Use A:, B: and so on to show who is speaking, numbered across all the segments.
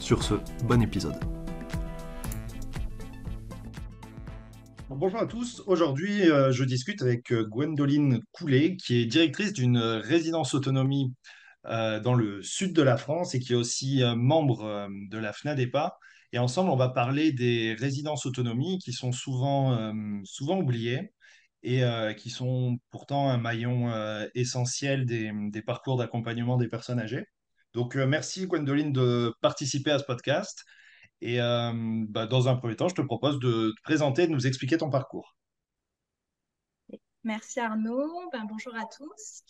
A: Sur ce, bon épisode. Bonjour à tous. Aujourd'hui, euh, je discute avec euh, Gwendoline Coulet, qui est directrice d'une résidence autonomie euh, dans le sud de la France et qui est aussi membre de la FNADEPA. Et ensemble, on va parler des résidences autonomie qui sont souvent, souvent oubliées et qui sont pourtant un maillon essentiel des parcours d'accompagnement des personnes âgées. Donc, euh, merci Gwendoline de participer à ce podcast. Et euh, bah, dans un premier temps, je te propose de te présenter, de nous expliquer ton parcours.
B: Merci Arnaud. Ben, bonjour à tous.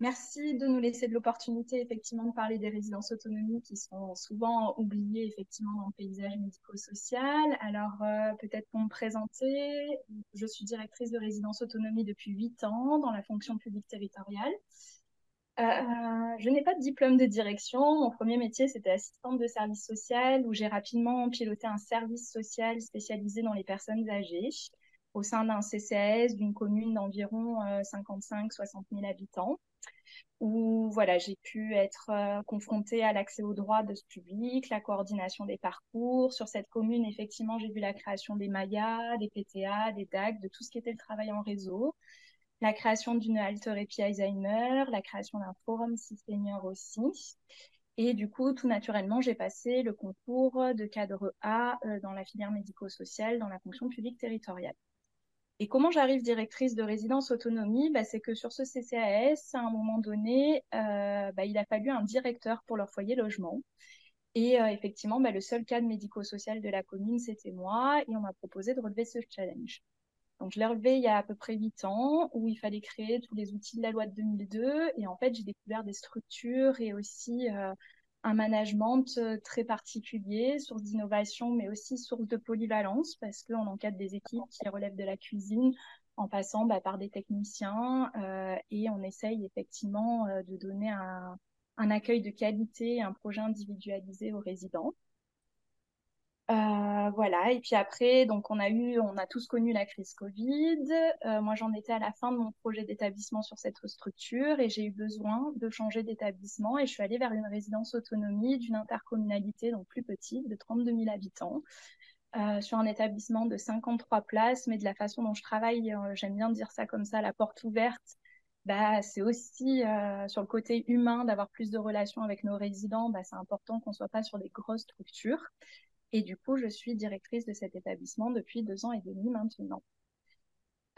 B: Merci de nous laisser de l'opportunité effectivement de parler des résidences autonomie qui sont souvent oubliées effectivement dans le paysage médico-social. Alors euh, peut-être pour me présenter, je suis directrice de résidence autonomie depuis 8 ans dans la fonction publique territoriale. Euh, je n'ai pas de diplôme de direction. Mon premier métier, c'était assistante de service social, où j'ai rapidement piloté un service social spécialisé dans les personnes âgées au sein d'un CCAS d'une commune d'environ 55-60 euh, 000 habitants, où voilà, j'ai pu être euh, confrontée à l'accès aux droits de ce public, la coordination des parcours. Sur cette commune, effectivement, j'ai vu la création des MAIA, des PTA, des DAC, de tout ce qui était le travail en réseau la création d'une halte répit Alzheimer, la création d'un forum senior aussi. Et du coup, tout naturellement, j'ai passé le concours de cadre A euh, dans la filière médico-sociale, dans la fonction publique territoriale. Et comment j'arrive directrice de résidence autonomie? Bah, C'est que sur ce CCAS, à un moment donné, euh, bah, il a fallu un directeur pour leur foyer logement. Et euh, effectivement, bah, le seul cadre médico-social de la commune, c'était moi, et on m'a proposé de relever ce challenge. Donc, je l'ai relevé il y a à peu près huit ans, où il fallait créer tous les outils de la loi de 2002. Et en fait, j'ai découvert des structures et aussi euh, un management euh, très particulier, source d'innovation, mais aussi source de polyvalence, parce qu'on encadre des équipes qui relèvent de la cuisine en passant bah, par des techniciens euh, et on essaye effectivement de donner un, un accueil de qualité, un projet individualisé aux résidents. Euh, voilà, et puis après, donc on a eu, on a tous connu la crise Covid. Euh, moi, j'en étais à la fin de mon projet d'établissement sur cette structure et j'ai eu besoin de changer d'établissement et je suis allée vers une résidence autonomie d'une intercommunalité, donc plus petite, de 32 000 habitants. Euh, sur un établissement de 53 places, mais de la façon dont je travaille, j'aime bien dire ça comme ça, la porte ouverte, bah, c'est aussi sur le côté humain d'avoir plus de relations avec nos résidents. Bah, c'est important qu'on soit pas sur des grosses structures. Et du coup, je suis directrice de cet établissement depuis deux ans et demi maintenant.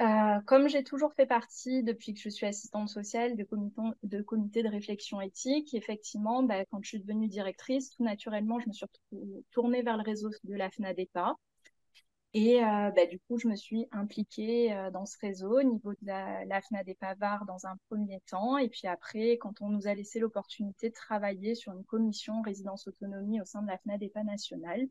B: Euh, comme j'ai toujours fait partie, depuis que je suis assistante sociale, de, comité de, réflexion éthique, effectivement, bah, quand je suis devenue directrice, tout naturellement, je me suis tournée vers le réseau de la FNADEPA, et euh, bah, du coup, je me suis impliquée euh, dans ce réseau au niveau de la, la FNA des dans un premier temps. Et puis après, quand on nous a laissé l'opportunité de travailler sur une commission résidence autonomie au sein de la FNA des Pas nationale,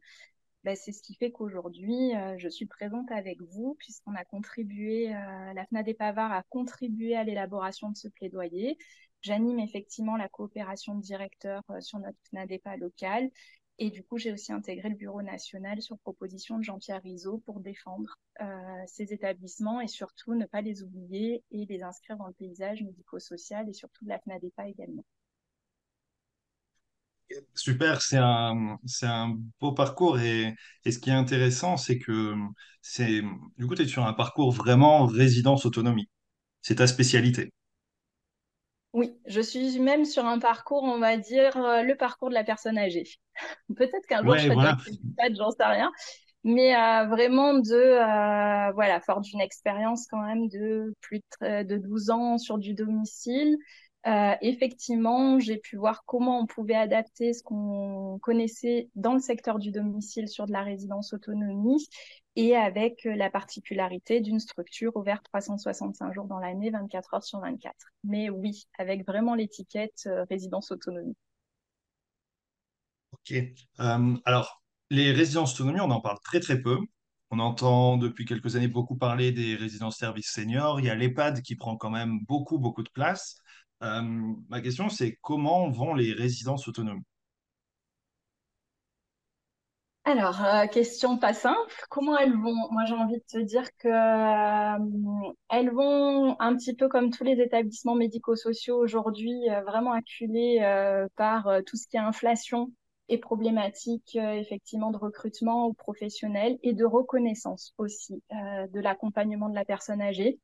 B: bah, c'est ce qui fait qu'aujourd'hui, euh, je suis présente avec vous, puisqu'on a contribué, la FNA des Pavards a contribué à l'élaboration de ce plaidoyer. J'anime effectivement la coopération de directeurs sur notre FNADEPA local et du coup, j'ai aussi intégré le bureau national sur proposition de Jean-Pierre Rizot pour défendre euh, ces établissements et surtout ne pas les oublier et les inscrire dans le paysage médico-social et surtout de la FNADEPA également.
A: Super, c'est un, c'est un beau parcours et, et ce qui est intéressant, c'est que c'est, du coup, tu es sur un parcours vraiment résidence autonomie. C'est ta spécialité.
B: Oui, je suis même sur un parcours, on va dire, euh, le parcours de la personne âgée. Peut-être qu'un jour je serai voilà. j'en sais rien. Mais euh, vraiment de, euh, voilà, fort d'une expérience quand même de plus de, de 12 ans sur du domicile, euh, effectivement, j'ai pu voir comment on pouvait adapter ce qu'on connaissait dans le secteur du domicile sur de la résidence autonomie et avec la particularité d'une structure ouverte 365 jours dans l'année, 24 heures sur 24. Mais oui, avec vraiment l'étiquette euh, résidence autonomie.
A: Ok. Euh, alors, les résidences autonomie, on en parle très très peu. On entend depuis quelques années beaucoup parler des résidences services seniors. Il y a l'EHPAD qui prend quand même beaucoup beaucoup de place. Euh, ma question, c'est comment vont les résidences autonomes?
B: Alors, euh, question pas simple. Comment elles vont? Moi, j'ai envie de te dire que euh, elles vont un petit peu comme tous les établissements médico-sociaux aujourd'hui, euh, vraiment acculés par tout ce qui est inflation et problématiques effectivement de recrutement ou professionnel et de reconnaissance aussi de l'accompagnement de la personne âgée.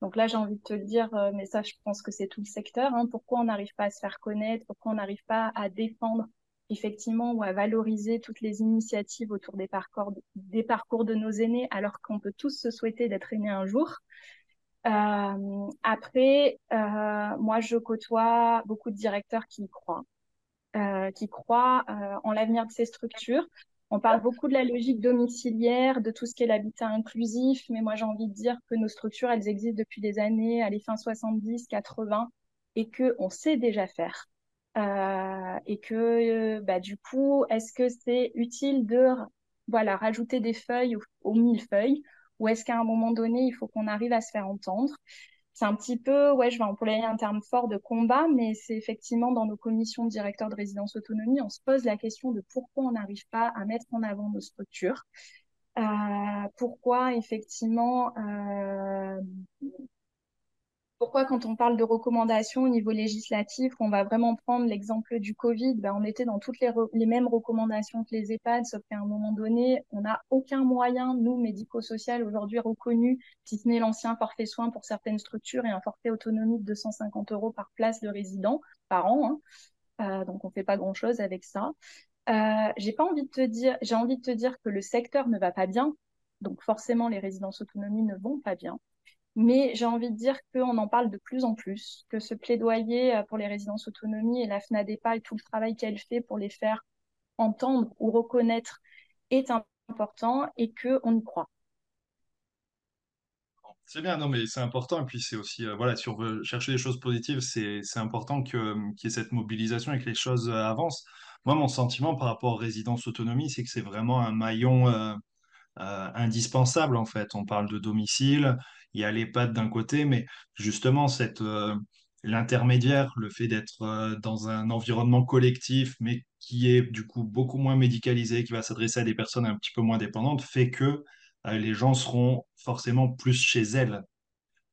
B: Donc là, j'ai envie de te le dire, mais ça, je pense que c'est tout le secteur. Hein. Pourquoi on n'arrive pas à se faire connaître? Pourquoi on n'arrive pas à défendre effectivement ou à valoriser toutes les initiatives autour des parcours, des parcours de nos aînés, alors qu'on peut tous se souhaiter d'être aînés un jour? Euh, après, euh, moi, je côtoie beaucoup de directeurs qui y croient, euh, qui croient euh, en l'avenir de ces structures. On parle beaucoup de la logique domiciliaire, de tout ce qui est l'habitat inclusif, mais moi, j'ai envie de dire que nos structures, elles existent depuis des années, à les fins 70, 80, et que on sait déjà faire. Euh, et que bah, du coup, est-ce que c'est utile de voilà, rajouter des feuilles aux, mille feuilles ou est-ce qu'à un moment donné, il faut qu'on arrive à se faire entendre? C'est un petit peu, ouais, je vais employer un terme fort de combat, mais c'est effectivement dans nos commissions de directeurs de résidence autonomie, on se pose la question de pourquoi on n'arrive pas à mettre en avant nos structures. Euh, pourquoi effectivement euh, pourquoi quand on parle de recommandations au niveau législatif, on va vraiment prendre l'exemple du Covid, ben on était dans toutes les, mêmes recommandations que les EHPAD, sauf qu'à un moment donné, on n'a aucun moyen, nous, médico-social, aujourd'hui reconnu, si ce n'est l'ancien forfait soins pour certaines structures et un forfait autonomie de 250 euros par place de résident par an. Hein. Euh, donc on fait pas grand-chose avec ça. Euh, j'ai pas envie de te dire, j'ai envie de te dire que le secteur ne va pas bien, donc forcément les résidences autonomie ne vont pas bien. Mais j'ai envie de dire qu'on en parle de plus en plus, que ce plaidoyer euh, pour les résidences autonomie et la FNADEPA et tout le travail qu'elle fait pour les faire entendre ou reconnaître est important et qu'on y croit.
A: C'est bien, non, mais c'est important. Et puis, c'est aussi, euh, voilà, si on veut chercher des choses positives, c'est, important que, qu'il y ait cette mobilisation et que les choses euh, avancent. Moi, mon sentiment par rapport aux résidences autonomie, c'est que c'est vraiment un maillon indispensable, en fait. On parle de domicile, il y a l'EHPAD d'un côté, mais justement, cette, euh, l'intermédiaire, le fait d'être euh, dans un environnement collectif, mais qui est du coup beaucoup moins médicalisé, qui va s'adresser à des personnes un petit peu moins dépendantes, fait que euh, les gens seront forcément plus chez elles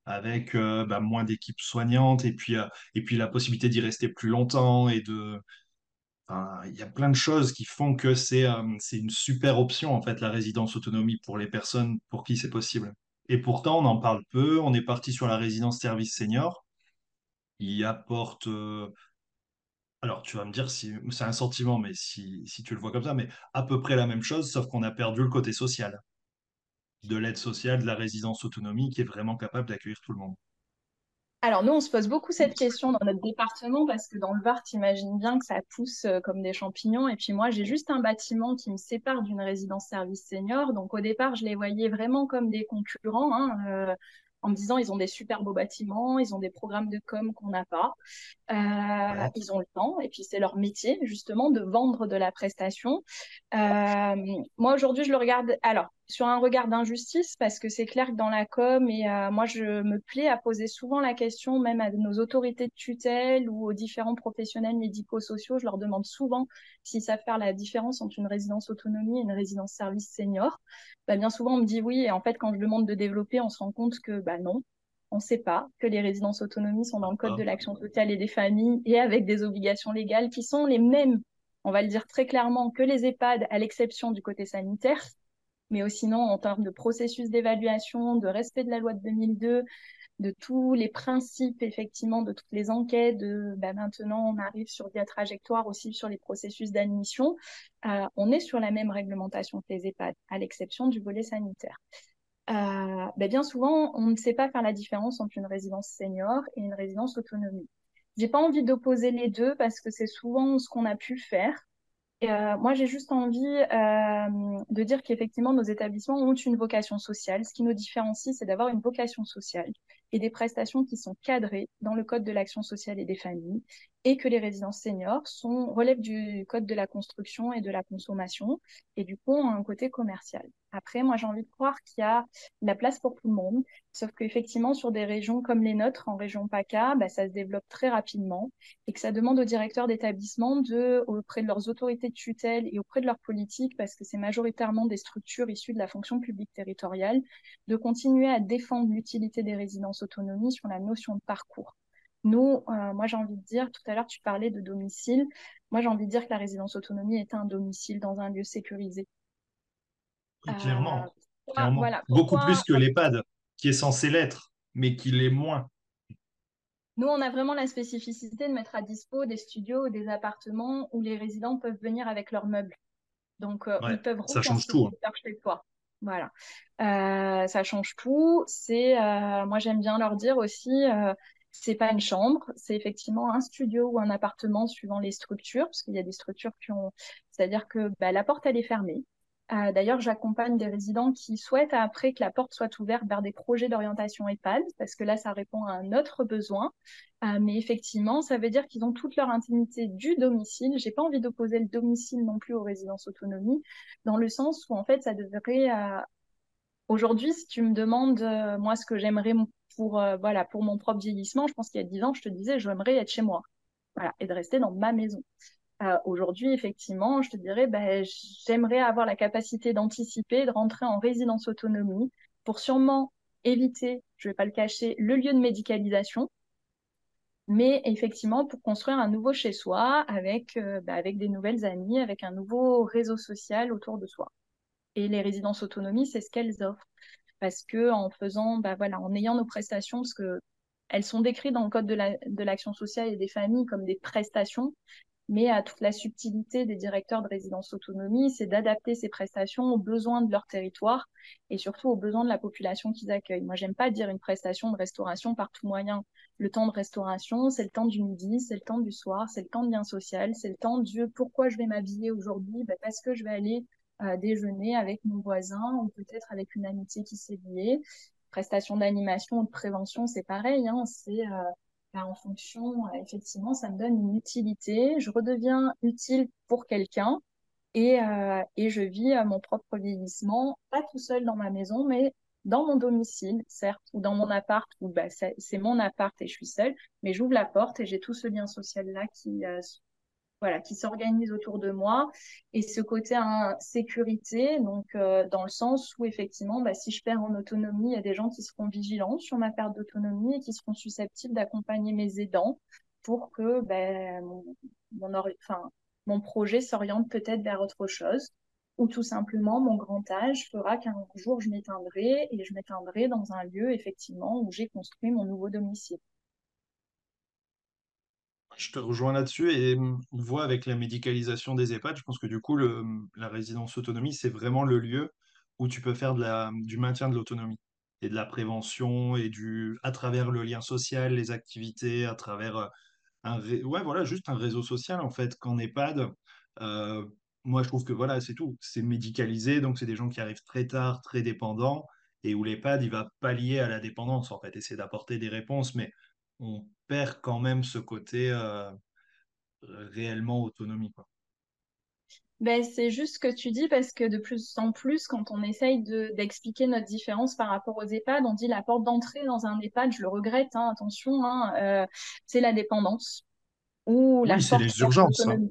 A: avec bah, moins d'équipes soignantes et puis, et puis la possibilité d'y rester plus longtemps et de... il y a plein de choses qui font que c'est c'est une super option, en fait, la résidence autonomie pour les personnes pour qui c'est possible. Et pourtant, on en parle peu. On est parti sur la résidence service senior. Il apporte. euh, alors, tu vas me dire si c'est un sentiment, mais si, si tu le vois comme ça, mais à peu près la même chose, sauf qu'on a perdu le côté social, de l'aide sociale, de la résidence autonomie, qui est vraiment capable d'accueillir tout le monde.
B: Alors nous, on se pose beaucoup cette question dans notre département parce que dans le Var, t'imagines bien que ça pousse euh, comme des champignons. Et puis moi, j'ai juste un bâtiment qui me sépare d'une résidence service senior. Donc au départ, je les voyais vraiment comme des concurrents. Hein, euh, en me disant ils ont des super beaux bâtiments, ils ont des programmes de com qu'on n'a pas, euh, ils ont le temps et puis c'est leur métier justement de vendre de la prestation. Euh, moi aujourd'hui je le regarde alors sur un regard d'injustice parce que c'est clair que dans la com et euh, moi je me plais à poser souvent la question même à nos autorités de tutelle ou aux différents professionnels médico-sociaux, je leur demande souvent s'ils savent faire la différence entre une résidence autonomie et une résidence service senior. Bah, bien souvent on me dit oui et en fait quand je demande de développer on se rend compte que bah non, on ne sait pas que les résidences autonomie sont dans le code de l'action sociale et des familles et avec des obligations légales qui sont les mêmes, on va le dire très clairement, que les EHPAD à l'exception du côté sanitaire mais aussi sinon en termes de processus d'évaluation, de respect de la loi de 2002, de tous les principes, effectivement, de toutes les enquêtes. De, ben maintenant, on arrive sur des trajectoires aussi sur les processus d'admission. Euh, on est sur la même réglementation que les EHPAD, à l'exception du volet sanitaire. Euh, ben bien souvent, on ne sait pas faire la différence entre une résidence senior et une résidence autonomie. J'ai pas envie d'opposer les deux parce que c'est souvent ce qu'on a pu faire. Euh, moi, j'ai juste envie euh, de dire qu'effectivement, nos établissements ont une vocation sociale. Ce qui nous différencie, c'est d'avoir une vocation sociale et des prestations qui sont cadrées dans le Code de l'action sociale et des familles et que les résidences seniors relèvent du code de la construction et de la consommation et du coup ont un côté commercial. Après, moi j'ai envie de croire qu'il y a la place pour tout le monde, sauf qu'effectivement sur des régions comme les nôtres, en région PACA, bah, ça se développe très rapidement et que ça demande aux directeurs d'établissement de, auprès de leurs autorités de tutelle et auprès de leurs politiques, parce que c'est majoritairement des structures issues de la fonction publique territoriale, de continuer à défendre l'utilité des résidences autonomie sur la notion de parcours. Nous, euh, moi j'ai envie de dire, tout à l'heure tu parlais de domicile, moi j'ai envie de dire que la résidence autonomie est un domicile dans un lieu sécurisé.
A: Clairement, euh, beaucoup plus que l'EHPAD, qui est censé l'être, mais qui l'est moins.
B: Nous, on a vraiment la spécificité de mettre à dispo des studios ou des appartements où les résidents peuvent venir avec leurs meubles. Donc, euh, ils peuvent
A: ça change tout. Hein.
B: chez toi. Voilà, ça change tout. C'est, moi, j'aime bien leur dire aussi, c'est pas une chambre, c'est effectivement un studio ou un appartement suivant les structures, parce qu'il y a des structures qui ont, c'est-à-dire que bah, la porte elle est fermée. Euh, d'ailleurs, j'accompagne des résidents qui souhaitent après que la porte soit ouverte vers des projets d'orientation EHPAD, parce que là, ça répond à un autre besoin. Euh, mais effectivement, ça veut dire qu'ils ont toute leur intimité du domicile. J'ai pas envie d'opposer le domicile non plus aux résidences autonomie, dans le sens où en fait, ça devrait euh, Aujourd'hui, si tu me demandes, moi, ce que j'aimerais pour, voilà, pour mon propre vieillissement, je pense qu'il y a dix ans, je te disais, j'aimerais être chez moi. Voilà, et de rester dans ma maison. Euh, aujourd'hui, effectivement, je te dirais, ben, j'aimerais avoir la capacité d'anticiper, de rentrer en résidence autonomie pour sûrement éviter, je ne vais pas le cacher, le lieu de médicalisation, mais effectivement pour construire un nouveau chez soi avec, euh, ben, avec des nouvelles amies, avec un nouveau réseau social autour de soi. Et les résidences autonomie, c'est ce qu'elles offrent parce que en faisant, bah voilà, en ayant nos prestations, parce que elles sont décrites dans le code de l'action sociale et des familles comme des prestations, mais à toute la subtilité des directeurs de résidence autonomie, c'est d'adapter ces prestations aux besoins de leur territoire et surtout aux besoins de la population qu'ils accueillent. Moi, j'aime pas dire une prestation de restauration par tout moyen. Le temps de restauration, c'est le temps du midi, c'est le temps du soir, c'est le temps de lien social, c'est le temps de pourquoi je vais m'habiller aujourd'hui, ben parce que je vais aller déjeuner avec mon voisin ou peut-être avec une amitié qui s'est liée. Prestation d'animation ou de prévention, c'est pareil. Hein, c'est euh, bah, en fonction, euh, effectivement, ça me donne une utilité. Je redeviens utile pour quelqu'un et, euh, et je vis mon propre vieillissement, pas tout seul dans ma maison, mais dans mon domicile, certes, ou dans mon appart, où bah, c'est mon appart et je suis seule, mais j'ouvre la porte et j'ai tout ce lien social-là qui, voilà, qui s'organisent autour de moi. Et ce côté hein, sécurité, donc euh, dans le sens où effectivement, bah, si je perds en autonomie, il y a des gens qui seront vigilants sur ma perte d'autonomie et qui seront susceptibles d'accompagner mes aidants pour que bah, mon, mon projet s'oriente peut-être vers autre chose. Ou tout simplement, mon grand âge fera qu'un jour, je m'éteindrai et je m'éteindrai dans un lieu, effectivement, où j'ai construit mon nouveau domicile.
A: Je te rejoins là-dessus et mmh, on voit avec la médicalisation des EHPAD, je pense que du coup, mmh, la résidence autonomie, c'est vraiment le lieu où tu peux faire la, du maintien de l'autonomie et de la prévention et du, à travers le lien social, les activités, à travers euh, un, ouais, voilà, juste un réseau social en fait. Qu'en EHPAD, euh, moi je trouve que voilà, c'est tout. C'est médicalisé, donc c'est des gens qui arrivent très tard, très dépendants et où l'EHPAD, il va pallier à la dépendance en fait, essayer d'apporter des réponses, mais on perd quand même ce côté euh, réellement autonomie. Quoi.
B: Ben, c'est juste ce que tu dis parce que de plus en plus, quand on essaye d'expliquer notre différence par rapport aux EHPAD, on dit la porte d'entrée dans un EHPAD, je le regrette, hein, attention, hein, euh, c'est la dépendance.
A: Ou la c'est les urgences. Hein.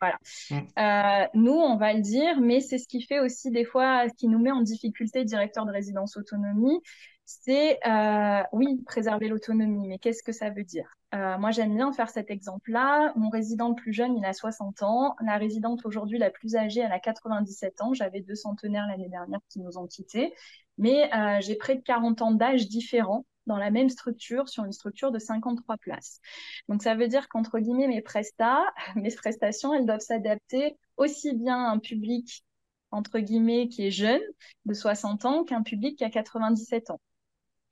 B: Voilà. Mm. Euh, nous, on va le dire, mais c'est ce qui fait aussi des fois, ce qui nous met en difficulté, directeur de résidence autonomie, c'est euh, oui, préserver l'autonomie, mais qu'est-ce que ça veut dire? Euh, Moi, j'aime bien faire cet exemple-là. Mon résident le plus jeune, il a 60 ans. La résidente aujourd'hui la plus âgée, elle a 97 ans. J'avais deux centenaires l'année dernière qui nous ont quittés. Mais euh, j'ai près de 40 ans d'âge différents dans la même structure, sur une structure de 53 places. Donc, ça veut dire qu'entre guillemets, mes prestats, mes prestations, elles doivent s'adapter aussi bien à un public entre guillemets, qui est jeune, de 60 ans, qu'un public qui a 97 ans.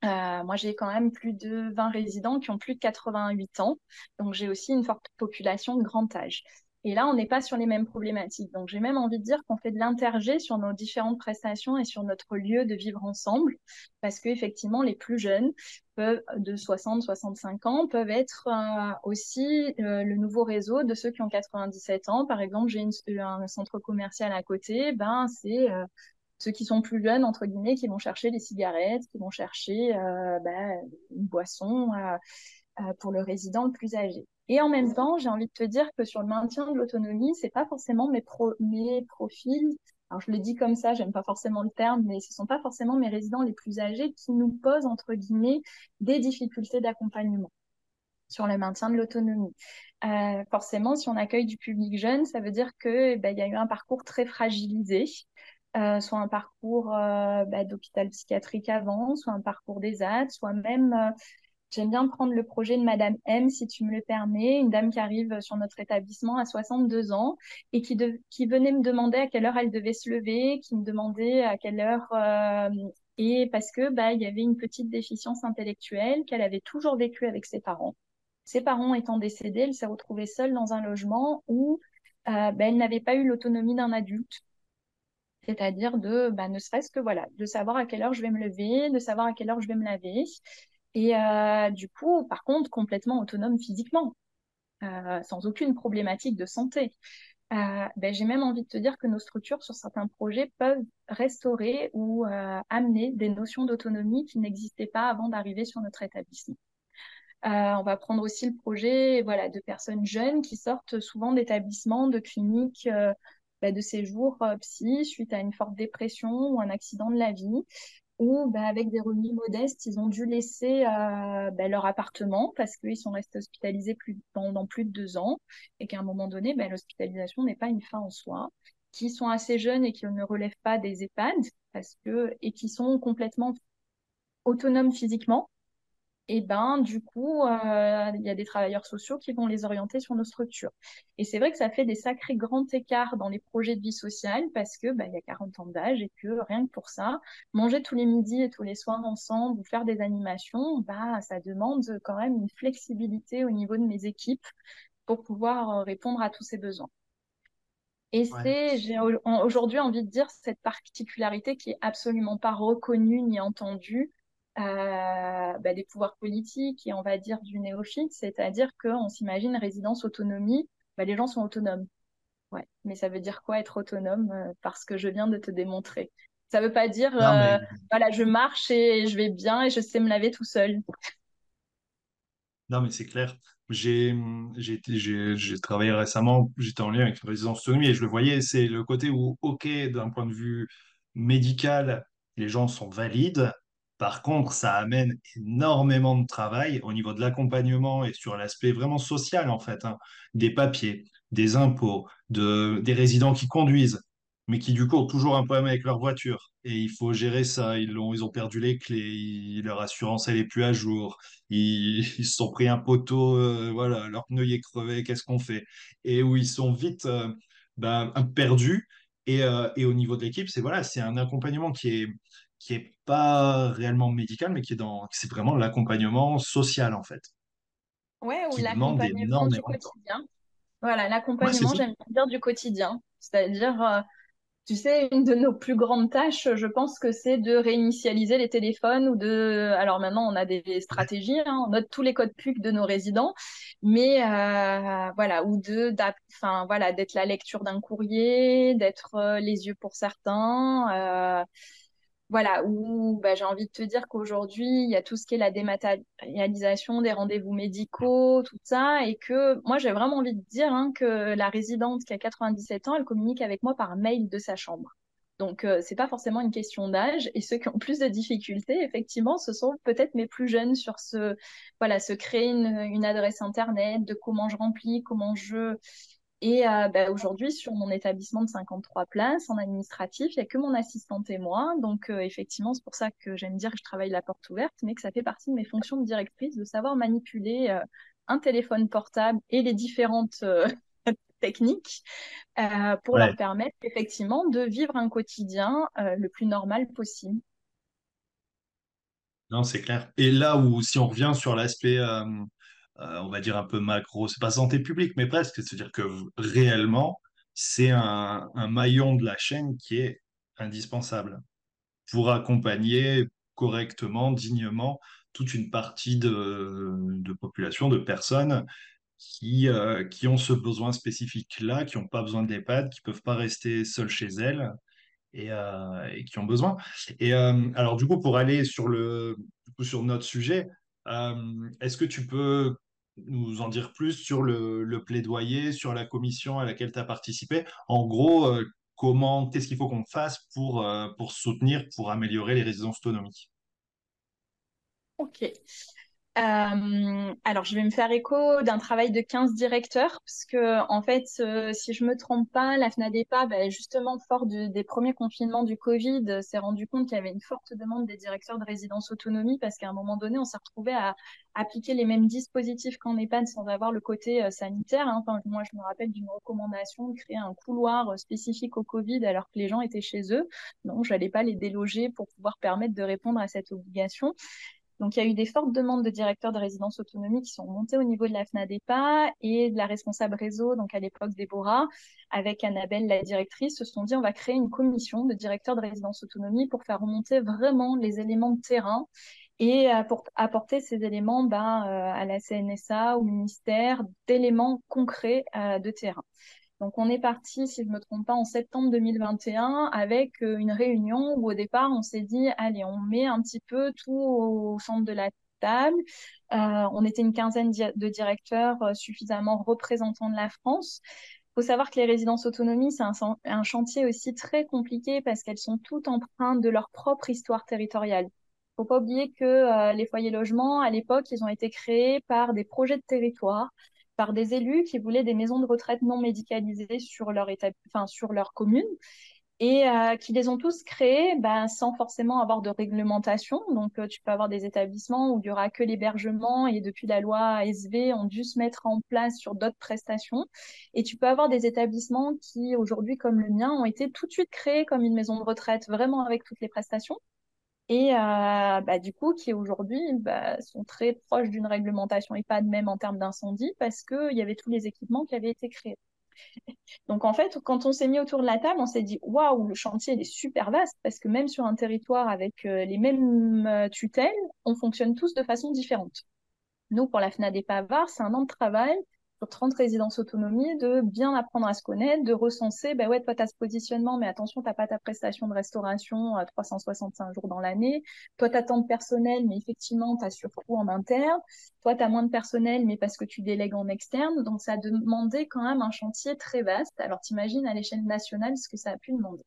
B: Euh, moi, j'ai quand même plus de 20 résidents qui ont plus de 88 ans. Donc, j'ai aussi une forte population de grand âge. Et là, on n'est pas sur les mêmes problématiques. Donc, j'ai même envie de dire qu'on fait de l'intergé sur nos différentes prestations et sur notre lieu de vivre ensemble, parce qu'effectivement, les plus jeunes de 60, 65 ans, peuvent être euh, aussi euh, le nouveau réseau de ceux qui ont 97 ans. Par exemple, j'ai un centre commercial à côté, ben, c'est ceux qui sont plus jeunes, entre guillemets, qui vont chercher des cigarettes, qui vont chercher ben, une boisson pour le résident le plus âgé. Et en même temps, j'ai envie de te dire que sur le maintien de l'autonomie, c'est pas forcément mes, pro mes profils. Alors je le dis comme ça, j'aime pas forcément le terme, mais ce sont pas forcément mes résidents les plus âgés qui nous posent entre guillemets des difficultés d'accompagnement sur le maintien de l'autonomie. Euh, forcément, si on accueille du public jeune, ça veut dire que ben, il y a eu un parcours très fragilisé. Euh, soit un parcours euh, bah, d'hôpital psychiatrique avant, soit un parcours des AD, soit même euh, J'aime bien prendre le projet de Madame M, si tu me le permets, une dame qui arrive sur notre établissement à 62 ans et qui, venait me demander à quelle heure elle devait se lever, qui me demandait à quelle heure et parce que bah il y avait une petite déficience intellectuelle qu'elle avait toujours vécue avec ses parents. Ses parents étant décédés, elle s'est retrouvée seule dans un logement où bah, elle n'avait pas eu l'autonomie d'un adulte c'est-à-dire de bah, ne serait-ce que voilà de savoir à quelle heure je vais me lever, de savoir à quelle heure je vais me laver et euh, du coup, par contre, complètement autonome physiquement, euh, sans aucune problématique de santé. Euh, ben, j'ai même envie de te dire que nos structures sur certains projets peuvent restaurer ou amener des notions d'autonomie qui n'existaient pas avant d'arriver sur notre établissement. on va prendre aussi le projet voilà, de personnes jeunes qui sortent souvent d'établissements, de cliniques, ben, de séjours psy suite à une forte dépression ou un accident de la vie ou bah, avec des revenus modestes, ils ont dû laisser euh, bah, leur appartement parce qu'ils sont restés hospitalisés plus, pendant plus de deux ans et qu'à un moment donné, bah, l'hospitalisation n'est pas une fin en soi, qui sont assez jeunes et qui ne relèvent pas des EHPAD parce que, et qui sont complètement autonomes physiquement et ben du coup, euh, il y a des travailleurs sociaux qui vont les orienter sur nos structures. Et c'est vrai que ça fait des sacrés grands écarts dans les projets de vie sociale parce que ben, il y a 40 ans d'âge et que rien que pour ça, manger tous les midis et tous les soirs ensemble ou faire des animations, bah ça demande quand même une flexibilité au niveau de mes équipes pour pouvoir euh, répondre à tous ces besoins. Et c'est, j'ai aujourd'hui envie de dire, cette particularité qui est absolument pas reconnue ni entendue euh, bah, des pouvoirs politiques et on va dire du néophyte, c'est-à-dire qu'on s'imagine résidence autonomie, bah, les gens sont autonomes. Ouais, mais ça veut dire quoi être autonome euh, Parce que je viens de te démontrer? Ça veut pas dire euh, voilà, je marche et je vais bien et je sais me laver tout seul.
A: Non, mais c'est clair. J'ai j'ai travaillé récemment, j'étais en lien avec une résidence autonomie et je le voyais, c'est le côté où, OK, d'un point de vue médical, les gens sont valides, par contre, ça amène énormément de travail au niveau de l'accompagnement et sur l'aspect vraiment social, en fait, hein. des papiers, des impôts, de, des résidents qui conduisent, mais qui du coup ont toujours un problème avec leur voiture. Et il faut gérer ça. Ils ont, perdu les clés, leur assurance, elle est plus à jour. Ils, se sont pris un poteau, euh, voilà, leur pneu est crevé, qu'est-ce qu'on fait? Et où ils sont vite euh, ben, perdus. Et, euh, et, au niveau de l'équipe, c'est voilà, c'est un accompagnement qui est, qui est pas réellement médical, mais qui est dans, c'est vraiment l'accompagnement social en fait.
B: Ouais, ou l'accompagnement du quotidien. Voilà, l'accompagnement, j'aime bien dire du quotidien. C'est-à-dire, euh, tu sais, une de nos plus grandes tâches, je pense que c'est de réinitialiser les téléphones ou de. Alors maintenant, on a des stratégies, hein, on note tous les codes PUC de nos résidents, mais euh, voilà, ou de, enfin voilà, d'être la lecture d'un courrier, d'être euh, les yeux pour certains voilà, où bah, j'ai envie de te dire qu'aujourd'hui, il y a tout ce qui est la dématérialisation des rendez-vous médicaux, tout ça, et que moi, j'ai vraiment envie de dire hein, que la résidente qui a 97 ans, elle communique avec moi par mail de sa chambre. Donc, euh, c'est pas forcément une question d'âge. Et ceux qui ont plus de difficultés, effectivement, ce sont peut-être mes plus jeunes sur ce, voilà, se créer une, une adresse internet, de comment je remplis, comment je et euh, bah, aujourd'hui, sur mon établissement de 53 places en administratif, il n'y a que mon assistante et moi. Donc, euh, effectivement, c'est pour ça que j'aime dire que je travaille la porte ouverte, mais que ça fait partie de mes fonctions de directrice de savoir manipuler euh, un téléphone portable et les différentes techniques pour leur permettre effectivement de vivre un quotidien le plus normal possible.
A: Non, c'est clair. Et là où, si on revient sur l'aspect on va dire un peu macro, c'est pas santé publique, mais presque, c'est-à-dire que réellement, c'est un, un maillon de la chaîne qui est indispensable pour accompagner correctement, dignement, toute une partie de, de population, de personnes qui, euh, qui ont ce besoin spécifique-là, qui n'ont pas besoin d'EHPAD, qui ne peuvent pas rester seules chez elles et, euh, et qui ont besoin. Et euh, alors, du coup, pour aller sur, le, du coup, sur notre sujet, est-ce que tu peux nous en dire plus sur le, plaidoyer, sur la commission à laquelle tu as participé En gros, comment, qu'est-ce qu'il faut qu'on fasse pour, pour soutenir, pour améliorer les résidences autonomiques?
B: Ok. Euh, alors, je vais me faire écho d'un travail de 15 directeurs, parce que, en fait, euh, si je me trompe pas, la FNADEPA, bah, justement, fort des premiers confinements du Covid, s'est rendu compte qu'il y avait une forte demande des directeurs de résidence autonomie, parce qu'à un moment donné, on s'est retrouvé à appliquer les mêmes dispositifs qu'en EHPAD sans avoir le côté euh, sanitaire. Hein. Enfin, moi, je me rappelle d'une recommandation de créer un couloir spécifique au Covid alors que les gens étaient chez eux. Donc, je n'allais pas les déloger pour pouvoir permettre de répondre à cette obligation. Donc, il y a eu des fortes demandes de directeurs de résidence autonomie qui sont montées au niveau de la FNADEPA et de la responsable réseau, donc à l'époque Déborah, avec Annabelle, la directrice, se sont dit on va créer une commission de directeurs de résidence autonomie pour faire remonter vraiment les éléments de terrain et apporter ces éléments ben, euh, à la CNSA, au ministère, d'éléments concrets euh, de terrain. Donc on est parti, si je ne me trompe pas, en septembre 2021 avec euh, une réunion où au départ on s'est dit, allez, on met un petit peu tout au centre de la table. Euh, on était une quinzaine de directeurs euh, suffisamment représentants de la France. Il faut savoir que les résidences autonomie, c'est un, chantier aussi très compliqué parce qu'elles sont toutes empreintes de leur propre histoire territoriale. Il ne faut pas oublier que les foyers logements, à l'époque, ils ont été créés par des projets de territoire par des élus qui voulaient des maisons de retraite non médicalisées sur leur, enfin, sur leur commune et euh, qui les ont tous créés ben, sans forcément avoir de réglementation. Donc, euh, tu peux avoir des établissements où il n'y aura que l'hébergement et depuis la loi ASV, ont dû se mettre en place sur d'autres prestations. Et tu peux avoir des établissements qui, aujourd'hui, comme le mien, ont été tout de suite créés comme une maison de retraite, vraiment avec toutes les prestations et euh, bah, du coup qui aujourd'hui bah, sont très proches d'une réglementation de même en termes d'incendie parce qu'il y avait tous les équipements qui avaient été créés. Donc en fait, quand on s'est mis autour de la table, on s'est dit waouh, le chantier est super vaste parce que même sur un territoire avec euh, les mêmes euh, tutelles, on fonctionne tous de façon différente. Nous, pour la FNAD et Pavard, c'est un an de travail 30 résidences autonomie, de bien apprendre à se connaître, de recenser, ben ouais, toi, tu as ce positionnement, mais attention, tu n'as pas ta prestation de restauration à 365 jours dans l'année. Toi, tu as tant de personnel, mais effectivement, tu as surtout en interne. Toi, tu as moins de personnel, mais parce que tu délègues en externe. Donc, ça a demandé quand même un chantier très vaste. Alors, t'imagines à l'échelle nationale ce que ça a pu demander.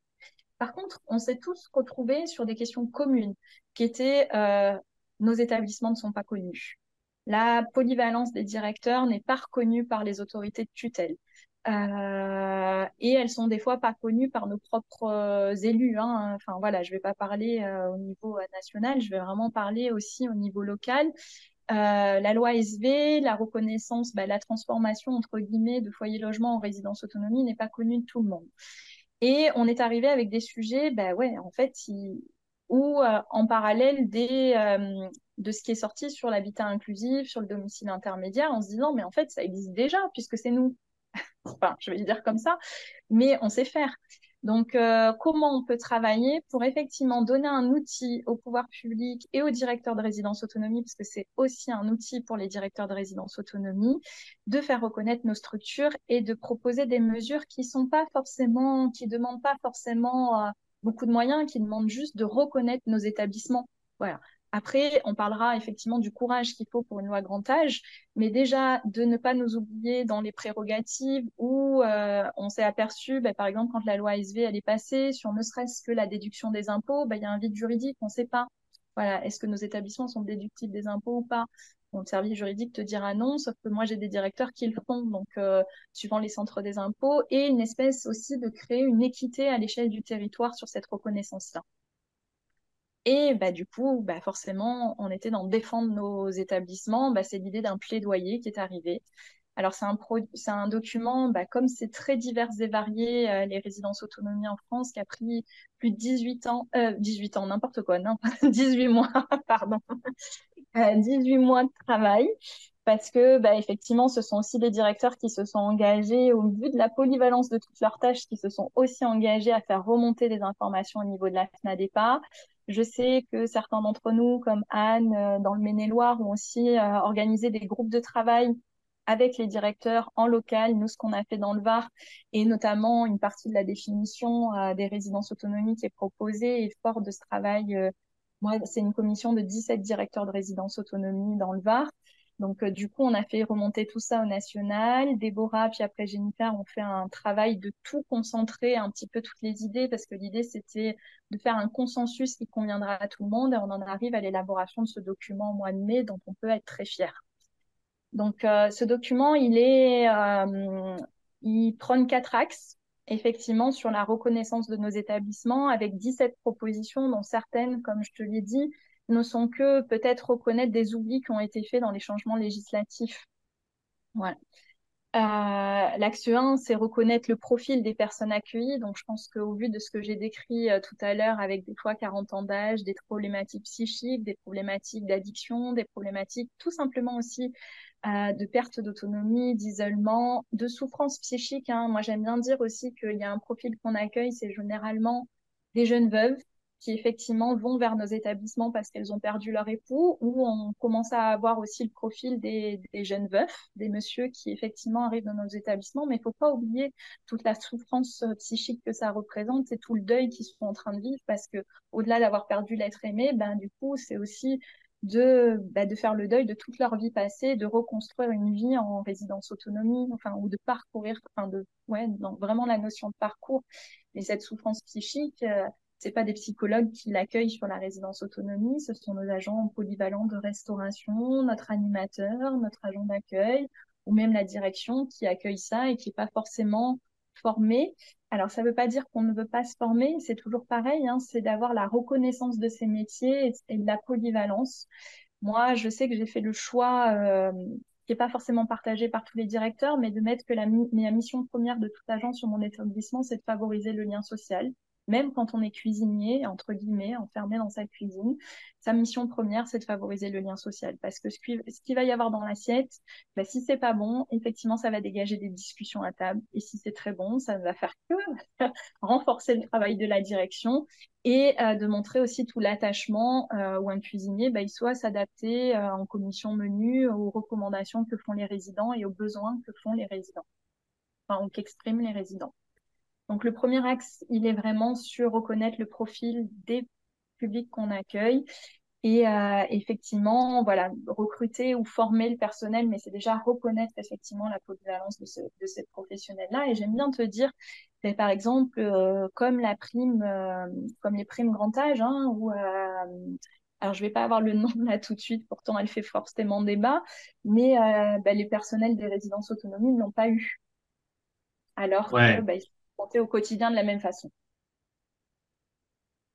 B: Par contre, on s'est tous retrouvés sur des questions communes, qui étaient euh, nos établissements ne sont pas connus la polyvalence des directeurs n'est pas reconnue par les autorités de tutelle. Euh, et elles sont des fois pas connues par nos propres euh, élus. Hein. Enfin voilà, je vais pas parler euh, au niveau national, je vais vraiment parler aussi au niveau local. la loi SV, la reconnaissance, bah, la transformation entre guillemets de foyer logement en résidence autonomie n'est pas connue de tout le monde. Et on est arrivé avec des sujets, bah ouais, en fait, où en parallèle des, de ce qui est sorti sur l'habitat inclusif, sur le domicile intermédiaire, en se disant, mais en fait, ça existe déjà, puisque c'est nous. enfin, je vais dire comme ça, mais on sait faire. Donc, euh, comment on peut travailler pour effectivement donner un outil au pouvoir public et aux directeurs de résidence autonomie, parce que c'est aussi un outil pour les directeurs de résidence autonomie, de faire reconnaître nos structures et de proposer des mesures qui sont pas forcément, qui demandent pas forcément euh, beaucoup de moyens, qui demandent juste de reconnaître nos établissements. Voilà. Après, on parlera effectivement du courage qu'il faut pour une loi grand âge, mais déjà de ne pas nous oublier dans les prérogatives où euh, on s'est aperçu, bah, par exemple, quand la loi elle est passée, sur ne serait-ce que la déduction des impôts, bah, il y a un vide juridique, on ne sait pas. Voilà, est-ce que nos établissements sont déductibles des impôts ou pas? Le service juridique te dira non, sauf que moi j'ai des directeurs qui le font, donc euh, suivant les centres des impôts, et une espèce aussi de créer une équité à l'échelle du territoire sur cette reconnaissance-là. Et bah, du coup, bah, forcément, on était dans défendre nos établissements. Bah, c'est l'idée d'un plaidoyer qui est arrivé. Alors, c'est un, document, comme c'est très divers et varié, euh, les résidences autonomie en France, qui a pris plus de 18 ans, euh, 18 ans, n'importe quoi, non, 18 mois, pardon, 18 euh, mois de travail. parce que effectivement, ce sont aussi des directeurs qui se sont engagés, au vu de la polyvalence de toutes leurs tâches, qui se sont aussi engagés à faire remonter des informations au niveau de la FNADEPA. Je sais que certains d'entre nous, comme Anne, euh, dans le Maine-et-Loire, ont aussi euh, organisé des groupes de travail avec les directeurs en local, nous, ce qu'on a fait dans le Var, et notamment une partie de la définition euh, des résidences autonomie qui est proposée, et fort de ce travail, moi, c'est une commission de 17 directeurs de résidence autonomie dans le Var, donc, euh, du coup, on a fait remonter tout ça au national. Déborah, puis après Jennifer, ont fait un travail de tout concentrer, un petit peu toutes les idées, parce que l'idée, c'était de faire un consensus qui conviendra à tout le monde. Et on en arrive à l'élaboration de ce document au mois de mai, dont on peut être très fier. Donc, euh, ce document, il est, euh, il prône quatre axes, effectivement, sur la reconnaissance de nos établissements, avec 17 propositions, dont certaines, comme je te l'ai dit, ne sont que peut-être reconnaître des oublis qui ont été faits dans les changements législatifs. Voilà. Euh, L'axe 1, c'est reconnaître le profil des personnes accueillies. Donc, je pense qu'au vu de ce que j'ai décrit euh, tout à l'heure, avec des fois 40 ans d'âge, des problématiques psychiques, des problématiques d'addiction, des problématiques tout simplement aussi euh, de perte d'autonomie, d'isolement, de souffrance psychique. Hein. Moi, j'aime bien dire aussi qu'il y a un profil qu'on accueille, c'est généralement des jeunes veuves qui effectivement vont vers nos établissements parce qu'elles ont perdu leur époux, ou on commence à avoir aussi le profil des, jeunes veufs, des messieurs qui effectivement arrivent dans nos établissements, mais il faut pas oublier toute la souffrance euh, psychique que ça représente, c'est tout le deuil qu'ils sont en train de vivre parce que au-delà d'avoir perdu l'être aimé, ben du coup c'est aussi de, ben, de faire le deuil de toute leur vie passée, de reconstruire une vie en résidence autonomie, enfin, ou de parcourir, enfin, de, ouais, donc vraiment la notion de parcours. Et cette souffrance psychique, euh, c'est pas des psychologues qui l'accueillent sur la résidence autonomie, ce sont nos agents polyvalents de restauration, notre animateur, notre agent d'accueil, ou même la direction qui accueille ça et qui n'est pas forcément formé. Alors, ça ne veut pas dire qu'on ne veut pas se former, c'est toujours pareil, hein, c'est d'avoir la reconnaissance de ces métiers et, de la polyvalence. Moi, je sais que j'ai fait le choix euh, qui n'est pas forcément partagé par tous les directeurs, mais de mettre que la mission première de tout agent sur mon établissement, c'est de favoriser le lien social même quand on est cuisinier, entre guillemets, enfermé dans sa cuisine, sa mission première, c'est de favoriser le lien social. Parce que ce qu'il va y avoir dans l'assiette, bah, si c'est pas bon, effectivement, ça va dégager des discussions à table. Et si c'est très bon, ça va faire que renforcer le travail de la direction et euh, de montrer aussi tout l'attachement euh, où un cuisinier, bah, il soit s'adapter euh, en commission menu aux recommandations que font les résidents et aux besoins que font les résidents, enfin, ou qu'expriment les résidents. Donc le premier axe, il est vraiment sur reconnaître le profil des publics qu'on accueille et euh, effectivement, voilà, recruter ou former le personnel, mais c'est déjà reconnaître effectivement la polyvalence de, ce, de ces professionnels-là. Et j'aime bien te dire, ben, par exemple, euh, comme la prime, euh, comme les primes grand âge, hein, ou alors je vais pas avoir le nom là tout de suite, pourtant elle fait forcément débat, mais ben, les personnels des résidences autonomies ne l'ont pas eu. Alors que au quotidien de la même façon.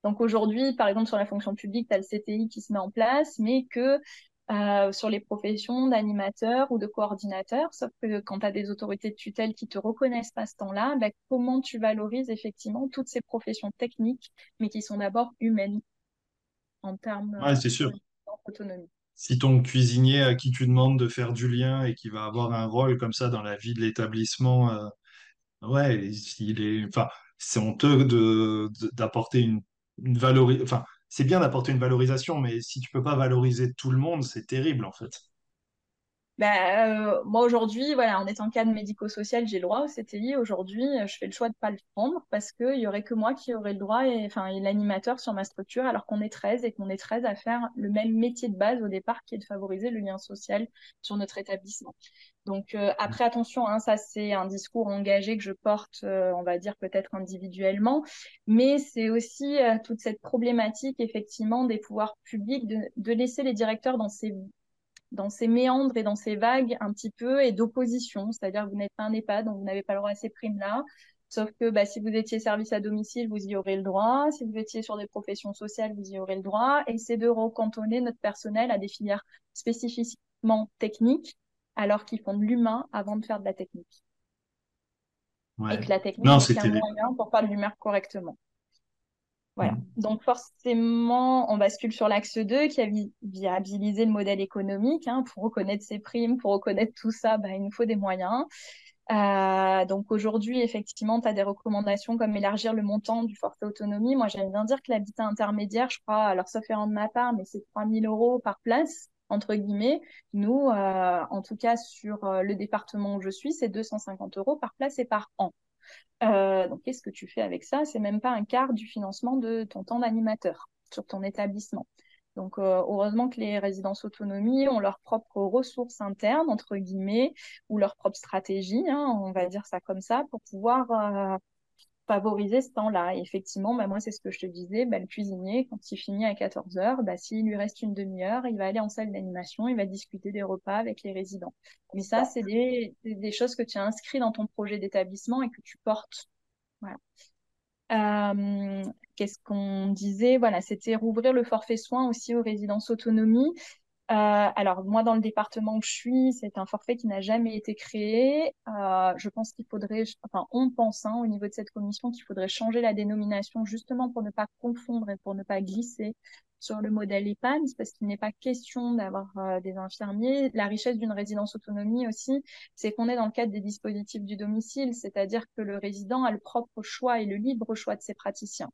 B: Donc aujourd'hui, par exemple, sur la fonction publique, tu as le CTI qui se met en place, mais que euh, sur les professions d'animateur ou de coordinateur, sauf que quand tu as des autorités de tutelle qui te reconnaissent pas ce temps-là, bah, comment tu valorises effectivement toutes ces professions techniques, mais qui sont d'abord humaines en termes
A: d'autonomie. Si ton cuisinier à qui tu demandes de faire du lien et qui va avoir un rôle comme ça dans la vie de l'établissement, euh, Ouais, il est, enfin, c'est honteux de, d'apporter une, une valorisation. Enfin, c'est bien d'apporter une valorisation, mais si tu peux pas valoriser tout le monde, c'est terrible en fait.
B: Bah, euh, moi aujourd'hui, voilà, en étant cadre médico-social, j'ai le droit au CTI. Aujourd'hui, euh, je fais le choix de pas le prendre parce qu'il y aurait que moi qui aurais le droit et enfin et l'animateur sur ma structure, alors qu'on est 13 et qu'on est 13 à faire le même métier de base au départ, qui est de favoriser le lien social sur notre établissement. Donc euh, après attention, hein, ça c'est un discours engagé que je porte, on va dire peut-être individuellement, mais c'est aussi toute cette problématique effectivement des pouvoirs publics de, de laisser les directeurs dans ces dans ces méandres et dans ces vagues un petit peu et d'opposition, c'est-à-dire que vous n'êtes pas un EHPAD, donc vous n'avez pas le droit à ces primes-là. Sauf que bah, si vous étiez service à domicile, vous y aurez le droit. Si vous étiez sur des professions sociales, vous y aurez le droit. Et c'est de recantonner notre personnel à des filières spécifiquement techniques, alors qu'ils font de l'humain avant de faire de la technique. Et que la technique, c'est un moyen pour faire de l'humain correctement. Voilà.
A: Mhm.
B: Donc forcément, on bascule sur l'axe 2 qui a vi viabilisé le modèle économique. Hein. Pour reconnaître ces primes, pour reconnaître tout ça, bah, il nous faut des moyens. Euh, donc aujourd'hui, effectivement, tu as des recommandations comme élargir le montant du forfait autonomie. Moi, j'aime bien dire que l'habitat intermédiaire, je crois, alors ça fait de ma part, mais c'est 3 000 euros par place, entre guillemets. Nous, euh, en tout cas, sur euh, le département où je suis, c'est 250 euros par place et par an. Euh, donc, qu'est-ce que tu fais avec ça? C'est même pas un quart du financement de ton temps d'animateur sur ton établissement. Donc, euh, heureusement que les résidences autonomie ont leurs propres ressources internes, entre guillemets, ou leur propre stratégie, hein, on va dire ça comme ça, pour pouvoir euh, favoriser ce temps-là. Et effectivement, bah, moi, c'est ce que je te disais, bah, le cuisinier, quand il finit à 14 heures, bah, s'il lui reste une demi-heure, il va aller en salle d'animation, il va discuter des repas avec les résidents. Mais ça, c'est des, des choses que tu as inscrites dans ton projet d'établissement et que tu portes. Voilà. Euh, Qu'est-ce qu'on disait? Voilà, c'était rouvrir le forfait soins aussi aux résidences autonomie. Euh, alors moi, dans le département où je suis, c'est un forfait qui n'a jamais été créé. Euh, je pense qu'il faudrait, enfin, on pense hein, au niveau de cette commission qu'il faudrait changer la dénomination justement pour ne pas confondre et pour ne pas glisser sur le modèle EHPAD, parce qu'il n'est pas question d'avoir euh, des infirmiers. La richesse d'une résidence autonomie aussi, c'est qu'on est dans le cadre des dispositifs du domicile, c'est-à-dire que le résident a le propre choix et le libre choix de ses praticiens,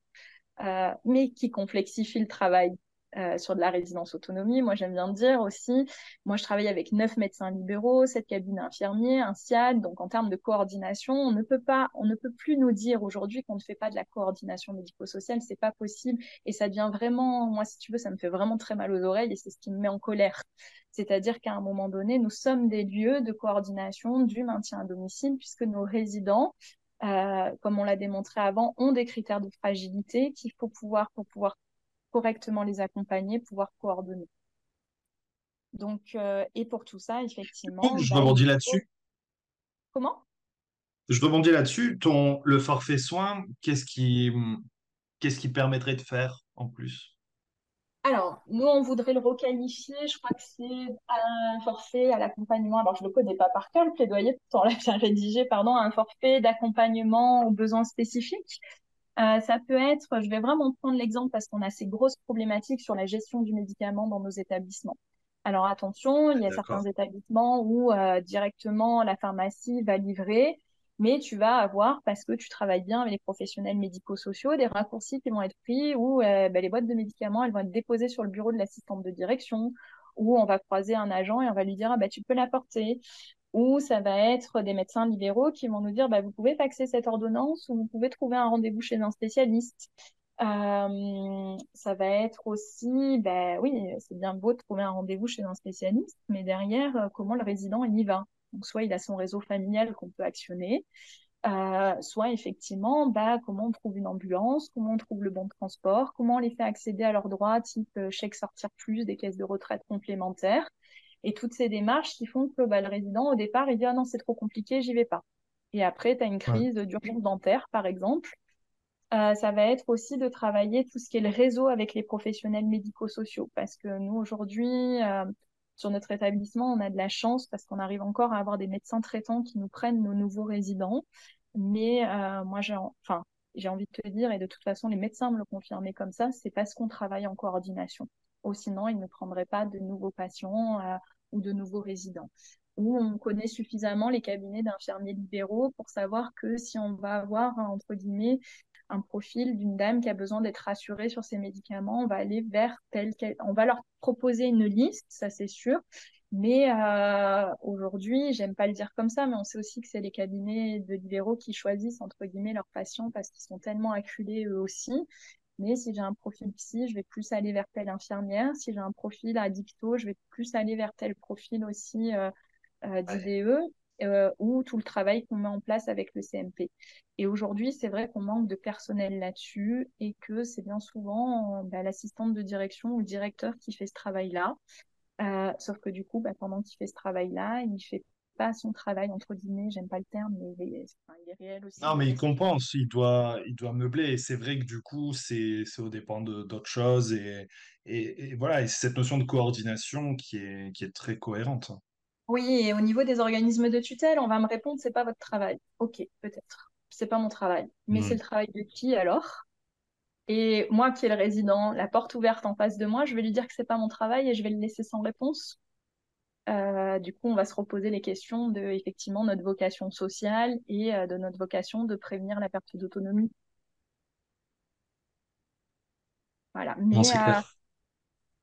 B: mais qui complexifie le travail euh, sur de la résidence autonomie. Moi, j'aime bien dire aussi, moi, je travaille avec neuf médecins libéraux, sept cabinets infirmiers, un SIAD. Donc, en termes de coordination, on ne peut pas, on ne peut plus nous dire aujourd'hui qu'on ne fait pas de la coordination médico-sociale. C'est pas possible. Et ça devient vraiment, moi, si tu veux, ça me fait vraiment très mal aux oreilles et c'est ce qui me met en colère. C'est-à-dire qu'à un moment donné, nous sommes des lieux de coordination du maintien à domicile puisque nos résidents euh, comme on l'a démontré avant, ont des critères de fragilité qu'il faut pouvoir pour pouvoir correctement les accompagner, pouvoir coordonner. Donc, euh, et pour tout ça, effectivement.
A: Oh, je bah, rebondis là-dessus.
B: Comment?
A: Je rebondis là-dessus. Ton le forfait soins, qu'est-ce qui qu'est-ce qui permettrait de faire en plus?
B: Alors, nous, on voudrait le requalifier. Je crois que c'est un forfait à l'accompagnement. Alors, je ne le connais pas par cœur, le plaidoyer, pourtant, là, bien rédigé, pardon, un forfait d'accompagnement aux besoins spécifiques. Euh, ça peut être, je vais vraiment prendre l'exemple parce qu'on a ces grosses problématiques sur la gestion du médicament dans nos établissements. Alors attention, il y a certains établissements où euh, directement la pharmacie va livrer, mais tu vas avoir, parce que tu travailles bien avec les professionnels médico-sociaux, des raccourcis qui vont être pris où euh, ben, les boîtes de médicaments, elles vont être déposées sur le bureau de l'assistante de direction, où on va croiser un agent et on va lui dire, ah, bah, tu peux l'apporter ou ça va être des médecins libéraux qui vont nous dire bah, vous pouvez faxer cette ordonnance ou vous pouvez trouver un rendez-vous chez un spécialiste. Euh, ça va être aussi, bah, oui, c'est bien beau de trouver un rendez-vous chez un spécialiste, mais derrière, euh, comment le résident y va? Donc, soit il a son réseau familial qu'on peut actionner, euh, soit effectivement, bah, comment on trouve une ambulance, comment on trouve le bon transport, comment on les fait accéder à leurs droits, type euh, chèque sortir plus, des caisses de retraite complémentaires et toutes ces démarches qui font que bah, le résident, au départ, il dit Ah non, c'est trop compliqué, j'y vais pas. Et après, tu as une crise d'urgence dentaire, par exemple. Euh, ça va être aussi de travailler tout ce qui est le réseau avec les professionnels médico-sociaux. Parce que nous, aujourd'hui, euh, sur notre établissement, on a de la chance parce qu'on arrive encore à avoir des médecins traitants qui nous prennent nos nouveaux résidents. Mais euh, moi, j'ai enfin, j'ai envie de te dire, et de toute façon, les médecins me le confirmaient comme ça, c'est parce qu'on travaille en coordination. Ou sinon, ils ne prendraient pas de nouveaux patients ou de nouveaux résidents. Ou on connaît suffisamment les cabinets d'infirmiers libéraux pour savoir que si on va avoir, entre guillemets, un profil d'une dame qui a besoin d'être rassurée sur ses médicaments, on va aller vers tel va leur proposer une liste, ça c'est sûr. Mais euh, aujourd'hui, j'aime pas le dire comme ça, mais on sait aussi que c'est les cabinets de libéraux qui choisissent entre guillemets leurs patients parce qu'ils sont tellement acculés eux aussi mais si j'ai un profil psy, je vais plus aller vers telle infirmière. Si j'ai un profil addicto, je vais plus aller vers tel profil aussi euh, euh, d'IDE euh, ou tout le travail qu'on met en place avec le CMP. Et aujourd'hui, c'est vrai qu'on manque de personnel là-dessus et que c'est bien souvent bah, l'assistante de direction ou le directeur qui fait ce travail-là. Euh, sauf que du coup, bah, pendant qu'il fait ce travail-là, il fait pas son travail, entre guillemets, j'aime pas le terme, mais il est, il est, réel aussi.
A: Non, mais il compense, il doit, il doit meubler. Et c'est vrai que du coup, c'est au dépend d'autres choses. Et, et, et, voilà, et c'est cette notion de coordination qui est, qui est très cohérente.
B: Oui, et au niveau des organismes de tutelle, on va me répondre, c'est pas votre travail. Ok, peut-être. C'est pas mon travail. Mais mmh. c'est le travail de qui alors? Et moi qui est le résident, la porte ouverte en face de moi, je vais lui dire que c'est pas mon travail et je vais le laisser sans réponse? Euh, du coup, on va se reposer les questions de effectivement notre vocation sociale et euh, de notre vocation de prévenir la perte d'autonomie. Voilà. Mais euh,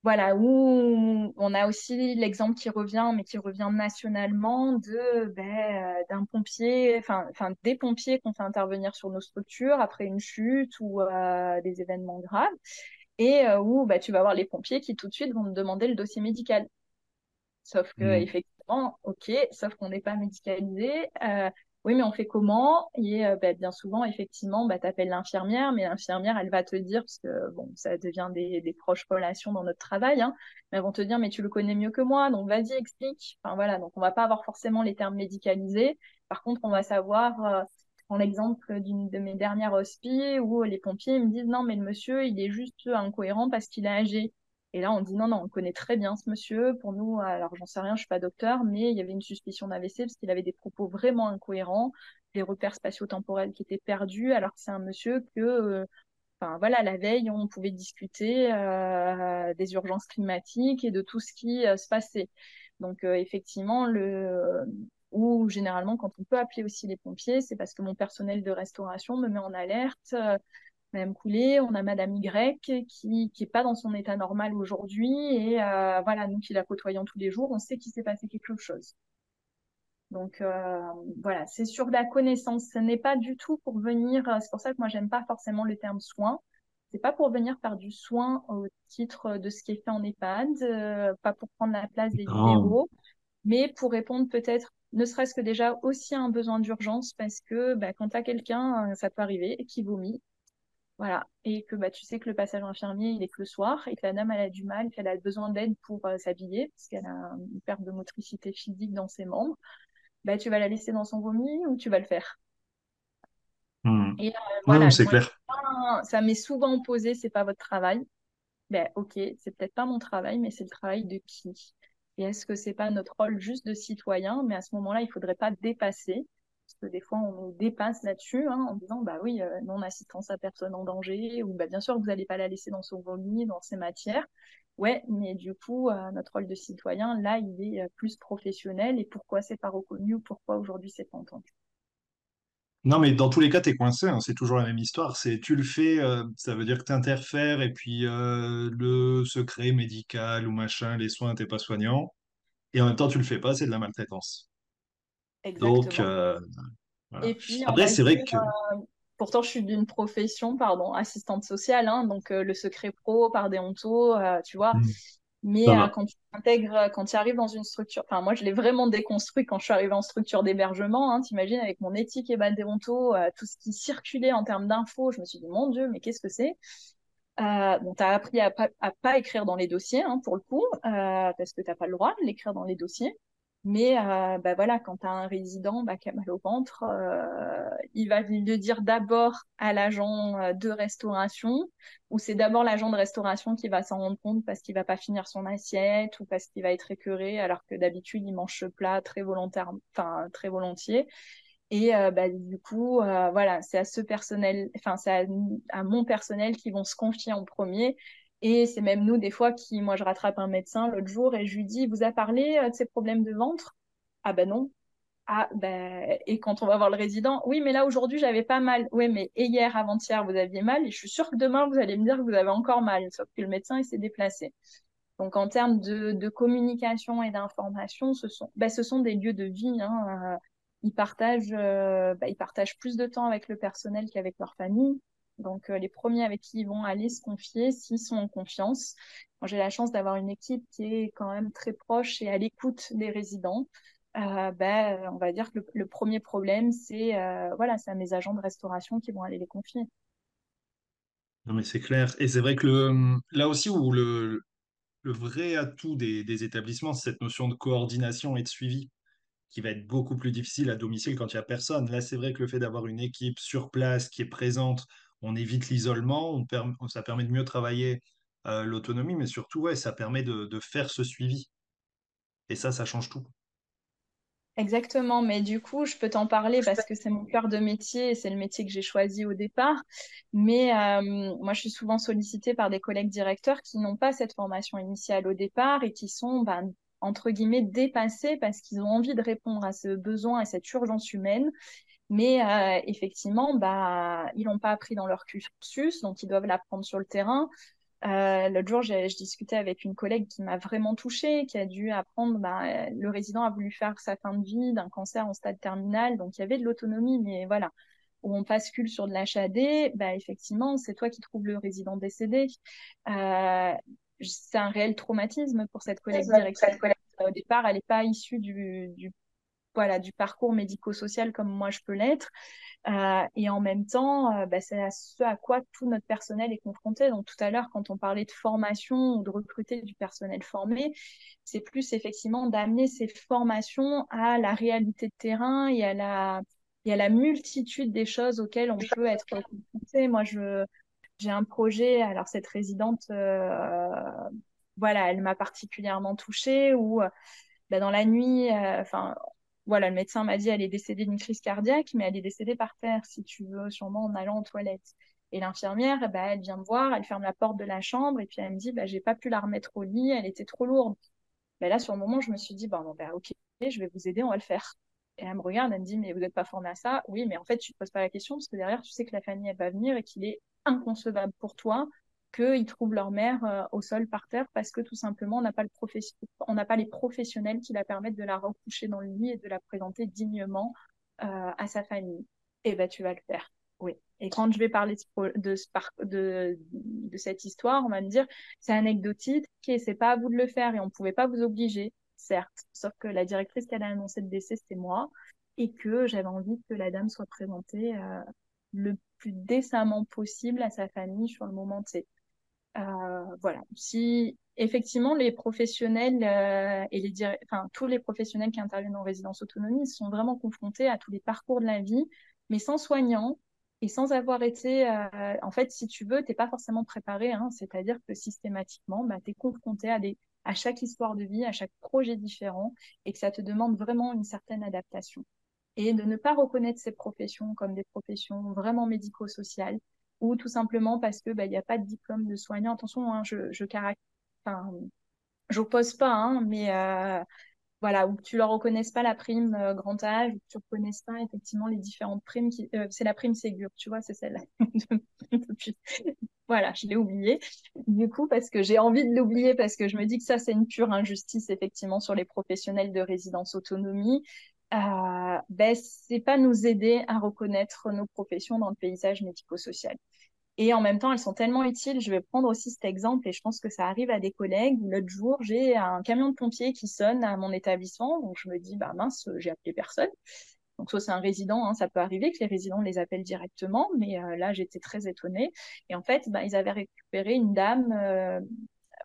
B: voilà, où on a aussi l'exemple qui revient, mais qui revient nationalement, de ben, d'un pompier, enfin, des pompiers qu'on fait intervenir sur nos structures après une chute ou des événements graves, et où bah, tu vas voir les pompiers qui tout de suite vont te demander le dossier médical. Sauf que,
A: Mm.
B: effectivement, ok, sauf qu'on n'est pas médicalisé. Euh, oui, mais on fait comment? Et euh, bah, bien souvent, effectivement, bah, tu appelles l'infirmière, mais l'infirmière, elle va te dire, parce que bon, ça devient des, des proches relations dans notre travail, hein, mais elles vont te dire, mais tu le connais mieux que moi, donc vas-y, explique. Enfin voilà, donc on va pas avoir forcément les termes médicalisés. Par contre, on va savoir, euh, prends l'exemple d'une de mes dernières hospi où les pompiers me disent, non, mais le monsieur, il est juste incohérent parce qu'il est âgé. Et là, on dit non, non, on connaît très bien ce monsieur. Pour nous, alors j'en sais rien, je suis pas docteur, mais il y avait une suspicion d'AVC parce qu'il avait des propos vraiment incohérents, des repères spatio-temporels qui étaient perdus, alors que c'est un monsieur que, euh, voilà, la veille, on pouvait discuter euh, des urgences climatiques et de tout ce qui euh, se passait. Donc effectivement, le ou généralement quand on peut appeler aussi les pompiers, c'est parce que mon personnel de restauration me met en alerte. Madame Coulée, on a Madame Y qui qui est pas dans son état normal aujourd'hui et euh, voilà, nous qui la côtoyons tous les jours, on sait qu'il s'est passé quelque chose. Donc euh, voilà, c'est sur la connaissance. Ce n'est pas du tout pour venir. euh, C'est pour ça que moi j'aime pas forcément le terme soin. C'est pas pour venir faire du soin au titre de ce qui est fait en EHPAD, euh, pas pour prendre la place des libéraux, mais pour répondre peut-être, ne serait-ce que déjà aussi à un besoin d'urgence, parce que bah, quand tu as quelqu'un, ça peut arriver, qui vomit, voilà, et que bah, tu sais que le passage infirmier, il est que le soir, et que la dame, elle a du mal, qu'elle a besoin d'aide pour euh, s'habiller, parce qu'elle a une perte de motricité physique dans ses membres, bah, tu vas la laisser dans son vomi ou tu vas le faire?
A: Mm.
B: Et euh, voilà,
A: c'est clair.
B: ça m'est souvent opposé, c'est pas votre travail. Ben, ok, c'est peut-être pas mon travail, mais c'est le travail de qui? Et est-ce que c'est pas notre rôle juste de citoyen? Mais à ce moment-là, il faudrait pas dépasser, parce que des fois, on nous dépasse là-dessus, hein, en disant, bah oui, euh, non-assistance à personne en danger, ou bah bien sûr, vous n'allez pas la laisser dans son vomi, dans ses matières. Ouais, mais du coup, euh, notre rôle de citoyen, là, il est euh, plus professionnel. Et pourquoi c'est pas reconnu ou pourquoi aujourd'hui c'est pas entendu?
A: Non, mais dans tous les cas, t'es coincé, hein, c'est toujours la même histoire. C'est tu le fais, ça veut dire que t'interfères et puis le secret médical ou machin, les soins, t'es pas soignant. Et en même temps, tu le fais pas, c'est de la maltraitance. Donc, euh, voilà.
B: Et puis,
A: Après, c'est vrai que.
B: Pourtant, je suis d'une profession, pardon, assistante sociale, hein, donc euh, le secret pro par déonto, euh, tu vois.
A: Hmm.
B: Mais euh, quand tu intègres, euh, quand tu arrives dans une structure, enfin moi je l'ai vraiment déconstruit quand je suis arrivée en structure d'hébergement, hein, t'imagines avec mon éthique et ma déonto, euh, tout ce qui circulait en termes d'infos, je me suis dit mon Dieu, mais qu'est-ce que c'est? Euh, bon, t'as appris à pas, à pas écrire dans les dossiers, hein, pour le coup, euh, parce que t'as pas le droit de l'écrire dans les dossiers. Mais euh, bah voilà, quand tu as un résident bah, qui a mal au ventre, euh, il va le dire d'abord à l'agent euh, de restauration, ou c'est d'abord l'agent de restauration qui va s'en rendre compte parce qu'il va pas finir son assiette ou parce qu'il va être écœuré, alors que d'habitude il mange ce plat très volontaire, enfin très volontiers. Et euh, bah, du coup, euh, voilà, c'est à ce personnel, enfin c'est à, à mon personnel qui vont se confier en premier. Et c'est même nous, des fois, qui, moi, je rattrape un médecin l'autre jour et je lui dis, vous a parlé euh, de ses problèmes de ventre? Ah ben non. Ah ben, et quand on va voir le résident, oui, mais là, aujourd'hui, j'avais pas mal. Oui, mais hier, avant-hier, vous aviez mal? Et je suis sûre que demain, vous allez me dire que vous avez encore mal. Sauf que le médecin, il s'est déplacé. Donc, en termes de, de communication et d'information, ce sont, ben, ce sont des lieux de vie. Hein. Euh, Ils partagent, euh, ben, ils partagent plus de temps avec le personnel qu'avec leur famille. Donc, euh, les premiers avec qui ils vont aller se confier, s'ils sont en confiance. J'ai la chance d'avoir une équipe qui est quand même très proche et à l'écoute des résidents. Euh, ben, on va dire que le, premier problème, c'est euh, voilà, à mes agents de restauration qui vont aller les confier.
A: Non, mais c'est clair. Et c'est vrai que là aussi, où le, le vrai atout des, des établissements, c'est cette notion de coordination et de suivi, qui va être beaucoup plus difficile à domicile quand il n'y a personne. Là, c'est vrai que le fait d'avoir une équipe sur place qui est présente, on évite l'isolement, ça permet de mieux travailler euh, l'autonomie, mais surtout, ouais, ça permet de, de faire ce suivi. Et ça, ça change tout.
B: Exactement, mais du coup, je peux t'en parler parce que c'est mon cœur de métier et c'est le métier que j'ai choisi au départ. Mais euh, moi, je suis souvent sollicitée par des collègues directeurs qui n'ont pas cette formation initiale au départ et qui sont, ben, entre guillemets, dépassés parce qu'ils ont envie de répondre à ce besoin et cette urgence humaine. Mais euh, effectivement, bah, ils l'ont pas appris dans leur cursus, donc ils doivent l'apprendre sur le terrain. Euh, L'autre jour, je discutais avec une collègue qui m'a vraiment touchée, qui a dû apprendre, bah, le résident a voulu faire sa fin de vie d'un cancer en stade terminal, donc il y avait de l'autonomie, mais voilà, où on bascule sur de l'HAD, bah, effectivement, c'est toi qui trouves le résident décédé. Euh, c'est un réel traumatisme pour cette collègue directrice. Au départ, elle n'est pas issue du, du voilà, du parcours médico-social comme moi je peux l'être. Euh, et en même temps, euh, bah, c'est à ce à quoi tout notre personnel est confronté. Donc tout à l'heure, quand on parlait de formation ou de recruter du personnel formé, c'est plus effectivement d'amener ces formations à la réalité de terrain et à la, et à la multitude des choses auxquelles on peut être confronté. Moi, je, j'ai un projet, alors cette résidente, euh, voilà, elle m'a particulièrement touchée, où bah, dans la nuit, enfin, voilà, le médecin m'a dit elle est décédée d'une crise cardiaque, mais elle est décédée par terre, si tu veux, sûrement en allant aux toilettes. Et l'infirmière, bah, elle vient me voir, elle ferme la porte de la chambre et puis elle me dit bah, j'ai pas pu la remettre au lit, elle était trop lourde. Bah, là, sur le moment, je me suis dit bon, bah, ok, je vais vous aider, on va le faire. Et elle me regarde, elle me dit mais vous n'êtes pas formé à ça? Oui, mais en fait, tu te poses pas la question parce que derrière, tu sais que la famille, elle va venir et qu'il est inconcevable pour toi qu'ils trouvent leur mère euh, au sol par terre parce que tout simplement on n'a pas le on n'a pas les professionnels qui la permettent de la recoucher dans le lit et de la présenter dignement euh, à sa famille. Eh ben tu vas le faire. Oui. Et quand je vais parler de, de, de, cette histoire, on va me dire c'est anecdotique, et c'est pas à vous de le faire et on ne pouvait pas vous obliger, certes. Sauf que la directrice qui a annoncé le décès, c'était moi et que j'avais envie que la dame soit présentée euh, le plus décemment possible à sa famille sur le moment euh, voilà. Si effectivement les professionnels euh, et les enfin tous les professionnels qui interviennent en résidence autonomie sont vraiment confrontés à tous les parcours de la vie, mais sans soignant et sans avoir été, euh, en fait, si tu veux, t'es pas forcément préparé. Hein, C'est-à-dire que systématiquement, bah, tu es confronté à chaque histoire de vie, à chaque projet différent, et que ça te demande vraiment une certaine adaptation. Et de ne pas reconnaître ces professions comme des professions vraiment médico-sociales, ou tout simplement parce que bah, il n'y a pas de diplôme de soignant. Attention, hein, je je enfin, j'oppose pas, hein, mais euh, voilà, ou que tu leur reconnaisses pas la prime euh, grand âge, ou que tu reconnaisses pas effectivement les différentes primes qui, euh, c'est la prime Ségur, tu vois, c'est celle-là. voilà, je l'ai oublié. Du coup, parce que j'ai envie de l'oublier, parce que je me dis que ça, c'est une pure injustice effectivement sur les professionnels de résidence autonomie ben, c'est pas nous aider à reconnaître nos professions dans le paysage médico-social. Et en même temps, elles sont tellement utiles. Je vais prendre aussi cet exemple et je pense que ça arrive à des collègues. L'autre jour, j'ai un camion de pompiers qui sonne à mon établissement. Donc, je me dis, bah mince, j'ai appelé personne. Donc, soit c'est un résident, hein, ça peut arriver que les résidents les appellent directement, mais euh, là, j'étais très étonnée. Et en fait, bah, ils avaient récupéré une dame euh,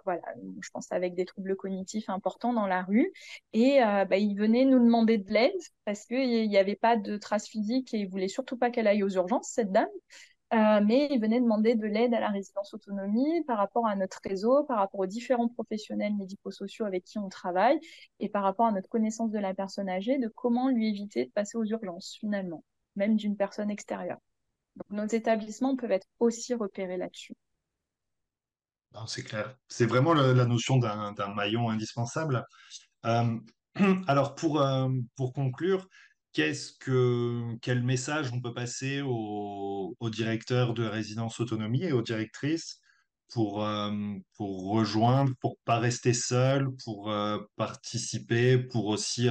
B: voilà, je pense avec des troubles cognitifs importants dans la rue. Et euh, bah, il venait nous demander de l'aide parce qu'il n'y avait pas de traces physiques et il voulait surtout pas qu'elle aille aux urgences, cette dame. Euh, mais il venait demander de l'aide à la résidence autonomie par rapport à notre réseau, par rapport aux différents professionnels médico-sociaux avec qui on travaille et par rapport à notre connaissance de la personne âgée, de comment lui éviter de passer aux urgences finalement, même d'une personne extérieure. Donc nos établissements peuvent être aussi repérés là-dessus.
A: C'est clair. C'est vraiment la notion d'un maillon indispensable. Euh, alors, pour, euh, pour conclure, qu'est-ce que, quel message on peut passer aux, directeurs de résidence autonomie et aux directrices pour, euh, pour rejoindre, pour pas rester seul, pour participer, pour aussi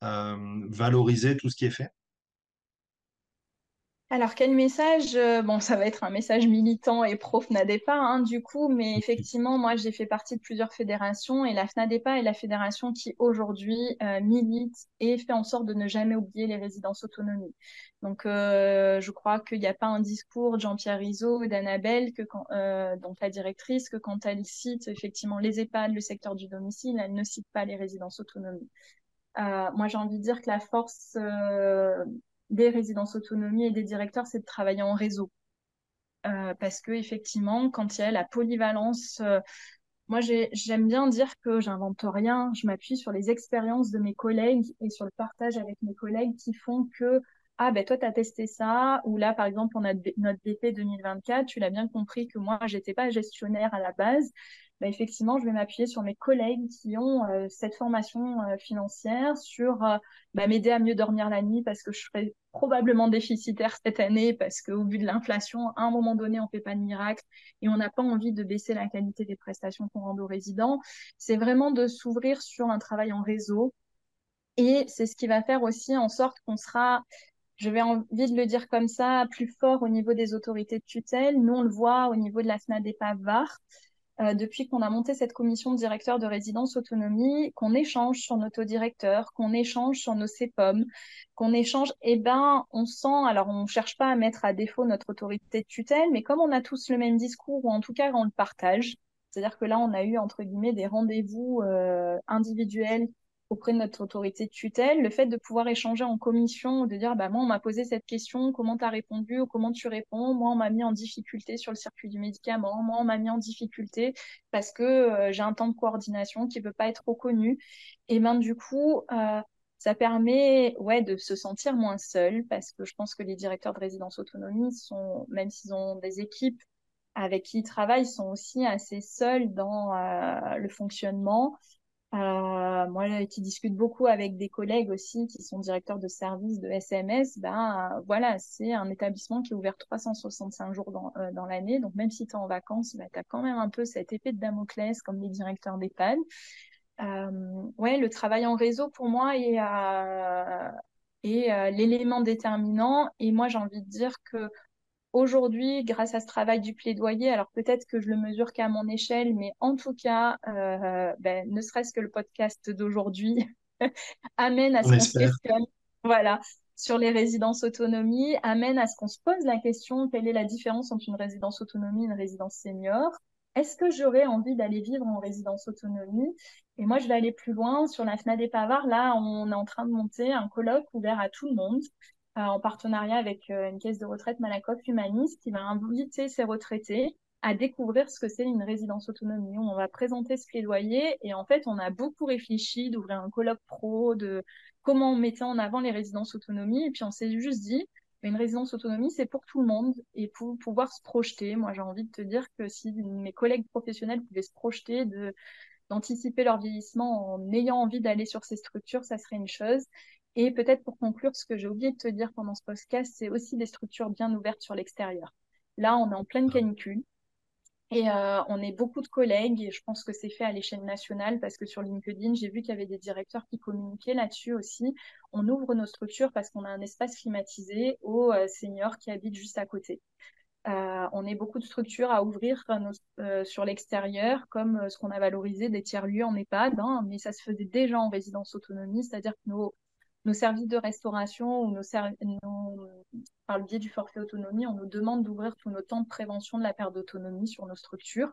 A: valoriser tout ce qui est fait?
B: Alors, quel message euh, Bon, ça va être un message militant et pro-FNADEPA, hein, du coup, mais effectivement, moi, j'ai fait partie de plusieurs fédérations et la FNADEPA est la fédération qui, aujourd'hui, euh, milite et fait en sorte de ne jamais oublier les résidences autonomie. Donc, euh, je crois qu'il n'y a pas un discours de Jean-Pierre Rizot ou d'Annabelle, que donc la directrice, que quand elle cite effectivement les EHPAD, le secteur du domicile, elle ne cite pas les résidences autonomie. moi, j'ai envie de dire que la force des résidences autonomie et des directeurs, c'est de travailler en réseau. Euh, parce que effectivement, quand il y a la polyvalence euh, moi, j'aime bien dire que j'invente rien. Je m'appuie sur les expériences de mes collègues et sur le partage avec mes collègues qui font que ah ben toi tu as testé ça ou là par exemple on a notre BP 2024 tu l'as bien compris que moi j'étais pas gestionnaire à la base ben, effectivement je vais m'appuyer sur mes collègues qui ont euh, cette formation euh, financière sur euh, ben, m'aider à mieux dormir la nuit parce que je serai probablement déficitaire cette année parce qu'au vu de l'inflation à un moment donné on fait pas de miracle et on n'a pas envie de baisser la qualité des prestations qu'on rend aux résidents c'est vraiment de s'ouvrir sur un travail en réseau et c'est ce qui va faire aussi en sorte qu'on sera je vais envie de le dire comme ça, plus fort au niveau des autorités de tutelle. Nous, on le voit au niveau de la FNAD et PAVAR. Euh, depuis qu'on a monté cette commission de directeurs de résidence autonomie, qu'on échange sur nos taux directeurs, qu'on échange sur nos CEPOM, qu'on échange, eh ben, on sent, alors on ne cherche pas à mettre à défaut notre autorité de tutelle, mais comme on a tous le même discours, ou en tout cas on le partage, c'est-à-dire que là, on a eu, entre guillemets, des rendez-vous euh, individuels auprès de notre autorité de tutelle, le fait de pouvoir échanger en commission, de dire bah moi on m'a posé cette question, comment tu as répondu ou comment tu réponds, moi on m'a mis en difficulté sur le circuit du médicament, moi on m'a mis en difficulté parce que euh, j'ai un temps de coordination qui ne peut pas être reconnu. Et ben du coup, euh, ça permet ouais de se sentir moins seul parce que je pense que les directeurs de résidence autonomie sont même s'ils ont des équipes avec qui ils travaillent sont aussi assez seuls dans euh, le fonctionnement euh, moi qui discute beaucoup avec des collègues aussi qui sont directeurs de services de SMS, ben euh, voilà, c'est un établissement qui est ouvert 365 jours dans, euh, dans l'année. Donc même si tu es en vacances, ben, tu as quand même un peu cette épée de Damoclès comme les directeurs d'EHPAD. Euh, ouais, le travail en réseau pour moi est, est l'élément déterminant. Et moi j'ai envie de dire que Aujourd'hui, grâce à ce travail du plaidoyer, alors peut-être que je le mesure qu'à mon échelle, mais en tout cas, euh, ben, ne serait-ce que le podcast d'aujourd'hui amène à ce qu'on se questionne, voilà, sur les résidences autonomie, amène à ce qu'on se pose la question quelle est la différence entre une résidence autonomie et une résidence senior? Est-ce que j'aurais envie d'aller vivre en résidence autonomie? Et moi, je vais aller plus loin. Sur la FNAD des Pavard. Là, on est en train de monter un colloque ouvert à tout le monde en partenariat avec euh, une caisse de retraite Malakoff Humaniste qui va inviter ces retraités à découvrir ce que c'est une résidence autonomie. On va présenter ce plaidoyer et en fait, on a beaucoup réfléchi d'ouvrir un colloque pro, de comment on mettait en avant les résidences autonomie et puis on s'est juste dit, une résidence autonomie, c'est pour tout le monde et pour pouvoir se projeter. Moi, j'ai envie de te dire que si mes collègues professionnels pouvaient se projeter d'anticiper leur vieillissement en ayant envie d'aller sur ces structures, ça serait une chose. Et peut-être pour conclure, ce que j'ai oublié de te dire pendant ce podcast, c'est aussi des structures bien ouvertes sur l'extérieur. Là, on est en pleine canicule. Et euh, on est beaucoup de collègues et je pense que c'est fait à l'échelle nationale parce que sur LinkedIn, j'ai vu qu'il y avait des directeurs qui communiquaient là-dessus aussi. On ouvre nos structures parce qu'on a un espace climatisé aux euh, seniors qui habitent juste à côté. Euh, on est beaucoup de structures à ouvrir sur l'extérieur, comme ce qu'on a valorisé des tiers-lieux en EHPAD, hein, mais ça se faisait déjà en résidence autonomie, c'est-à-dire que nos nos services de restauration ou nos, par le biais du forfait autonomie, on nous demande d'ouvrir tous nos temps de prévention de la perte d'autonomie sur nos structures.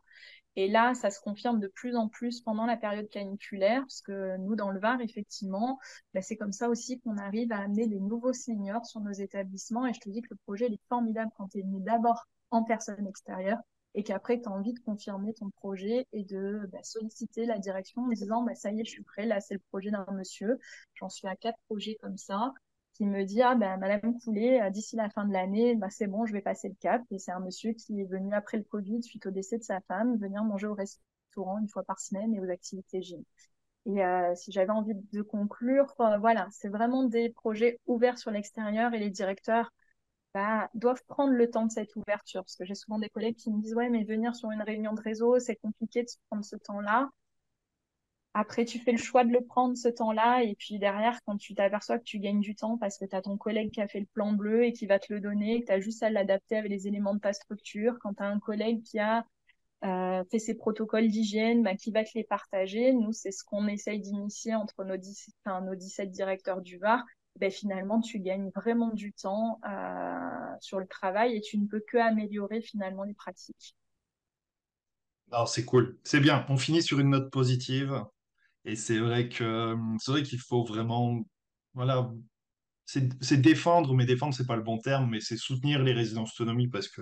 B: Et là, ça se confirme de plus en plus pendant la période caniculaire, parce que nous, dans le Var, effectivement, bah, c'est comme ça aussi qu'on arrive à amener des nouveaux seniors sur nos établissements. Et je te dis que le projet il est formidable quand il est venu d'abord en personne extérieure et qu'après, tu as envie de confirmer ton projet et de bah, solliciter la direction en disant bah, ça y est, je suis prêt, là, c'est le projet d'un monsieur. J'en suis à quatre projets comme ça qui me dit ah ben Madame Coulet, euh, d'ici la fin de l'année, bah, c'est bon, je vais passer le cap. Et c'est un monsieur qui est venu après le Covid, suite au décès de sa femme, venir manger au restaurant une fois par semaine et aux activités gym. Et euh, si j'avais envie de conclure, euh, voilà, c'est vraiment des projets ouverts sur l'extérieur et les directeurs bah, doivent prendre le temps de cette ouverture. Parce que j'ai souvent des collègues qui me disent Ouais, mais venir sur une réunion de réseau, c'est compliqué de prendre ce temps-là. Après, tu fais le choix de le prendre ce temps-là. Et puis derrière, quand tu t'aperçois que tu gagnes du temps parce que tu as ton collègue qui a fait le plan bleu et qui va te le donner, que tu as juste à l'adapter avec les éléments de ta structure, quand tu as un collègue qui a euh, fait ses protocoles d'hygiène, bah, qui va te les partager. Nous, c'est ce qu'on essaye d'initier entre nos, 17, nos 17 directeurs du VAR ben, finalement, tu gagnes vraiment du temps euh, sur le travail et tu ne peux que améliorer finalement les pratiques.
A: Alors, c'est cool. C'est bien. On finit sur une note positive. Et c'est vrai que c'est vrai qu'il faut vraiment, voilà, c'est défendre, mais défendre, c'est pas le bon terme, mais c'est soutenir les résidences autonomie parce que,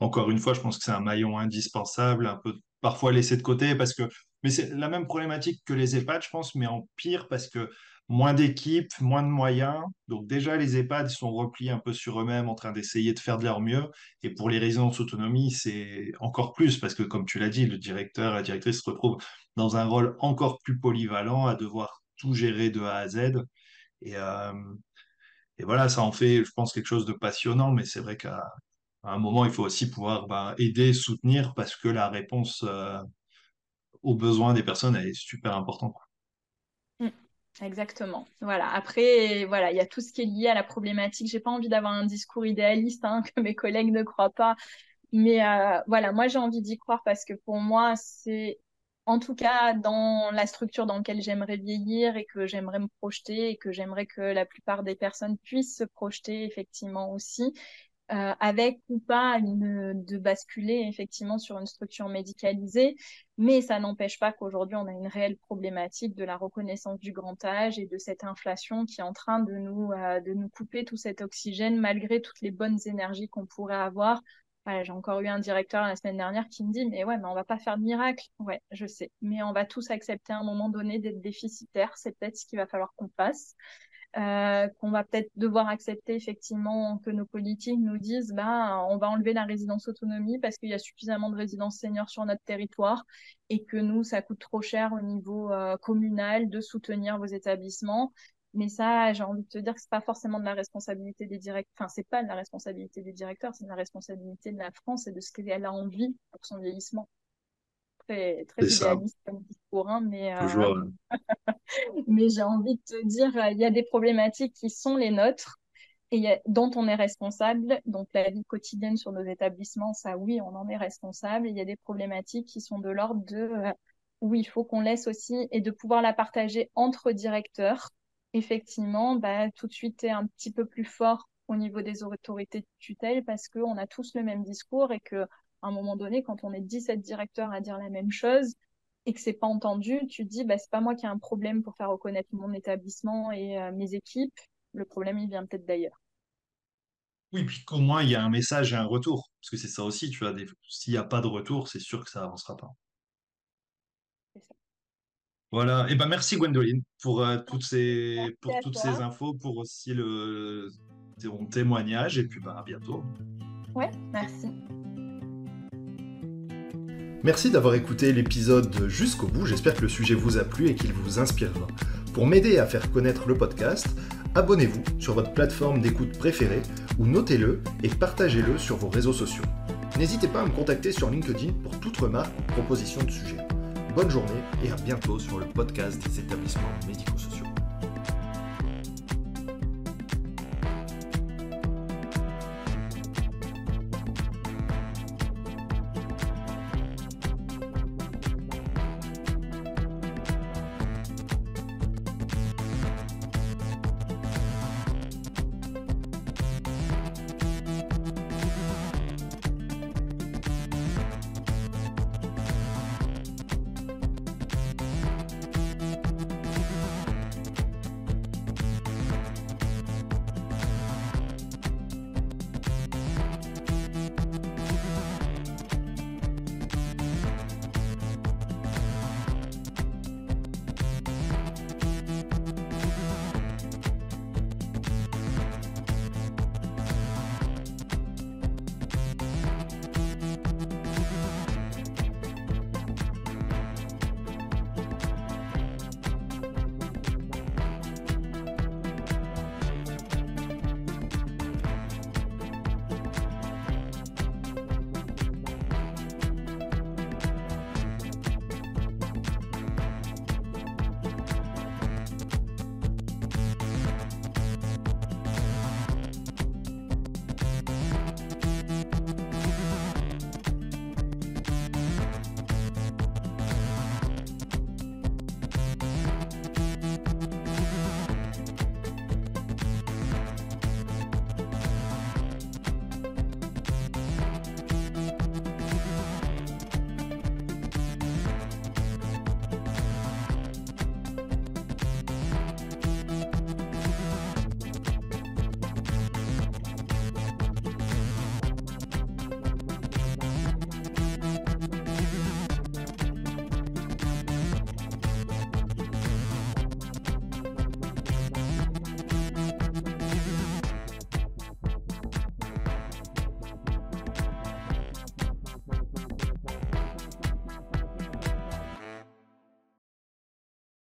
A: encore une fois, je pense que c'est un maillon indispensable, un peu parfois laissés de côté parce que. Mais c'est la même problématique que les EHPAD, je pense, mais en pire parce que moins d'équipes, moins de moyens. Donc déjà, les EHPAD sont repliés un peu sur eux-mêmes en train d'essayer de faire de leur mieux. Et pour les résidences autonomie, c'est encore plus parce que, comme tu l'as dit, le directeur, la directrice se retrouvent dans un rôle encore plus polyvalent à devoir tout gérer de A à Z. Et, euh, voilà, ça en fait, je pense, quelque chose de passionnant, mais c'est vrai qu'à un moment, il faut aussi pouvoir bah, aider, soutenir, parce que la réponse euh, aux besoins des personnes est super importante.
B: Exactement. Voilà. Après, voilà, il y a tout ce qui est lié à la problématique. J'ai pas envie d'avoir un discours idéaliste hein, que mes collègues ne croient pas. Mais euh, voilà, moi j'ai envie d'y croire parce que pour moi, c'est en tout cas dans la structure dans laquelle j'aimerais vieillir et que j'aimerais me projeter et que j'aimerais que la plupart des personnes puissent se projeter effectivement aussi. Euh, avec ou pas une, de basculer effectivement sur une structure médicalisée, mais ça n'empêche pas qu'aujourd'hui on a une réelle problématique de la reconnaissance du grand âge et de cette inflation qui est en train de nous, euh, de nous couper tout cet oxygène malgré toutes les bonnes énergies qu'on pourrait avoir. j'ai encore eu un directeur la semaine dernière qui me dit mais ouais mais on va pas faire de miracle. Ouais, je sais, mais on va tous accepter à un moment donné d'être déficitaires. C'est peut-être ce qu'il va falloir qu'on fasse. Euh, qu'on va peut-être devoir accepter effectivement que nos politiques nous disent bah, on va enlever la résidence autonomie parce qu'il y a suffisamment de résidences seniors sur notre territoire et que nous, ça coûte trop cher au niveau euh, communal de soutenir vos établissements. Mais ça, j'ai envie de te dire que c'est pas forcément de la responsabilité des directeurs. Enfin, c'est pas de la responsabilité des directeurs, c'est de la responsabilité de la France et de ce qu'elle a envie pour son vieillissement très, très idéaliste comme discours, hein, mais, euh, mais j'ai envie de te dire, euh, il y a des problématiques qui sont les nôtres et dont on est responsable. Donc la vie quotidienne sur nos établissements, ça oui, on en est responsable. Il y a des problématiques qui sont de l'ordre de euh, où il faut qu'on laisse aussi et de pouvoir la partager entre directeurs. Effectivement, bah, tout de suite, est un petit peu plus fort au niveau des autorités de tutelle parce qu'on a tous le même discours et que à un moment donné, quand on est 17 directeurs à dire la même chose et que c'est pas entendu, tu te dis, bah, c'est pas moi qui ai un problème pour faire reconnaître mon établissement et euh, mes équipes. Le problème, il vient peut-être d'ailleurs.
A: Oui, puis qu'au moins il y a un message et un retour. Parce que c'est ça aussi, tu vois, des... s'il n'y a pas de retour, c'est sûr que ça avancera pas. Ça. Voilà, et ben merci Gwendoline pour euh, toutes ces pour toutes ces infos, pour aussi le ton témoignage et puis bah, à bientôt.
B: Ouais, merci.
A: Merci d'avoir écouté l'épisode jusqu'au bout, j'espère que le sujet vous a plu et qu'il vous inspirera. Pour m'aider à faire connaître le podcast, abonnez-vous sur votre plateforme d'écoute préférée ou notez-le et partagez-le sur vos réseaux sociaux. N'hésitez pas à me contacter sur LinkedIn pour toute remarque ou proposition de sujet. Bonne journée et à bientôt sur le podcast des établissements médico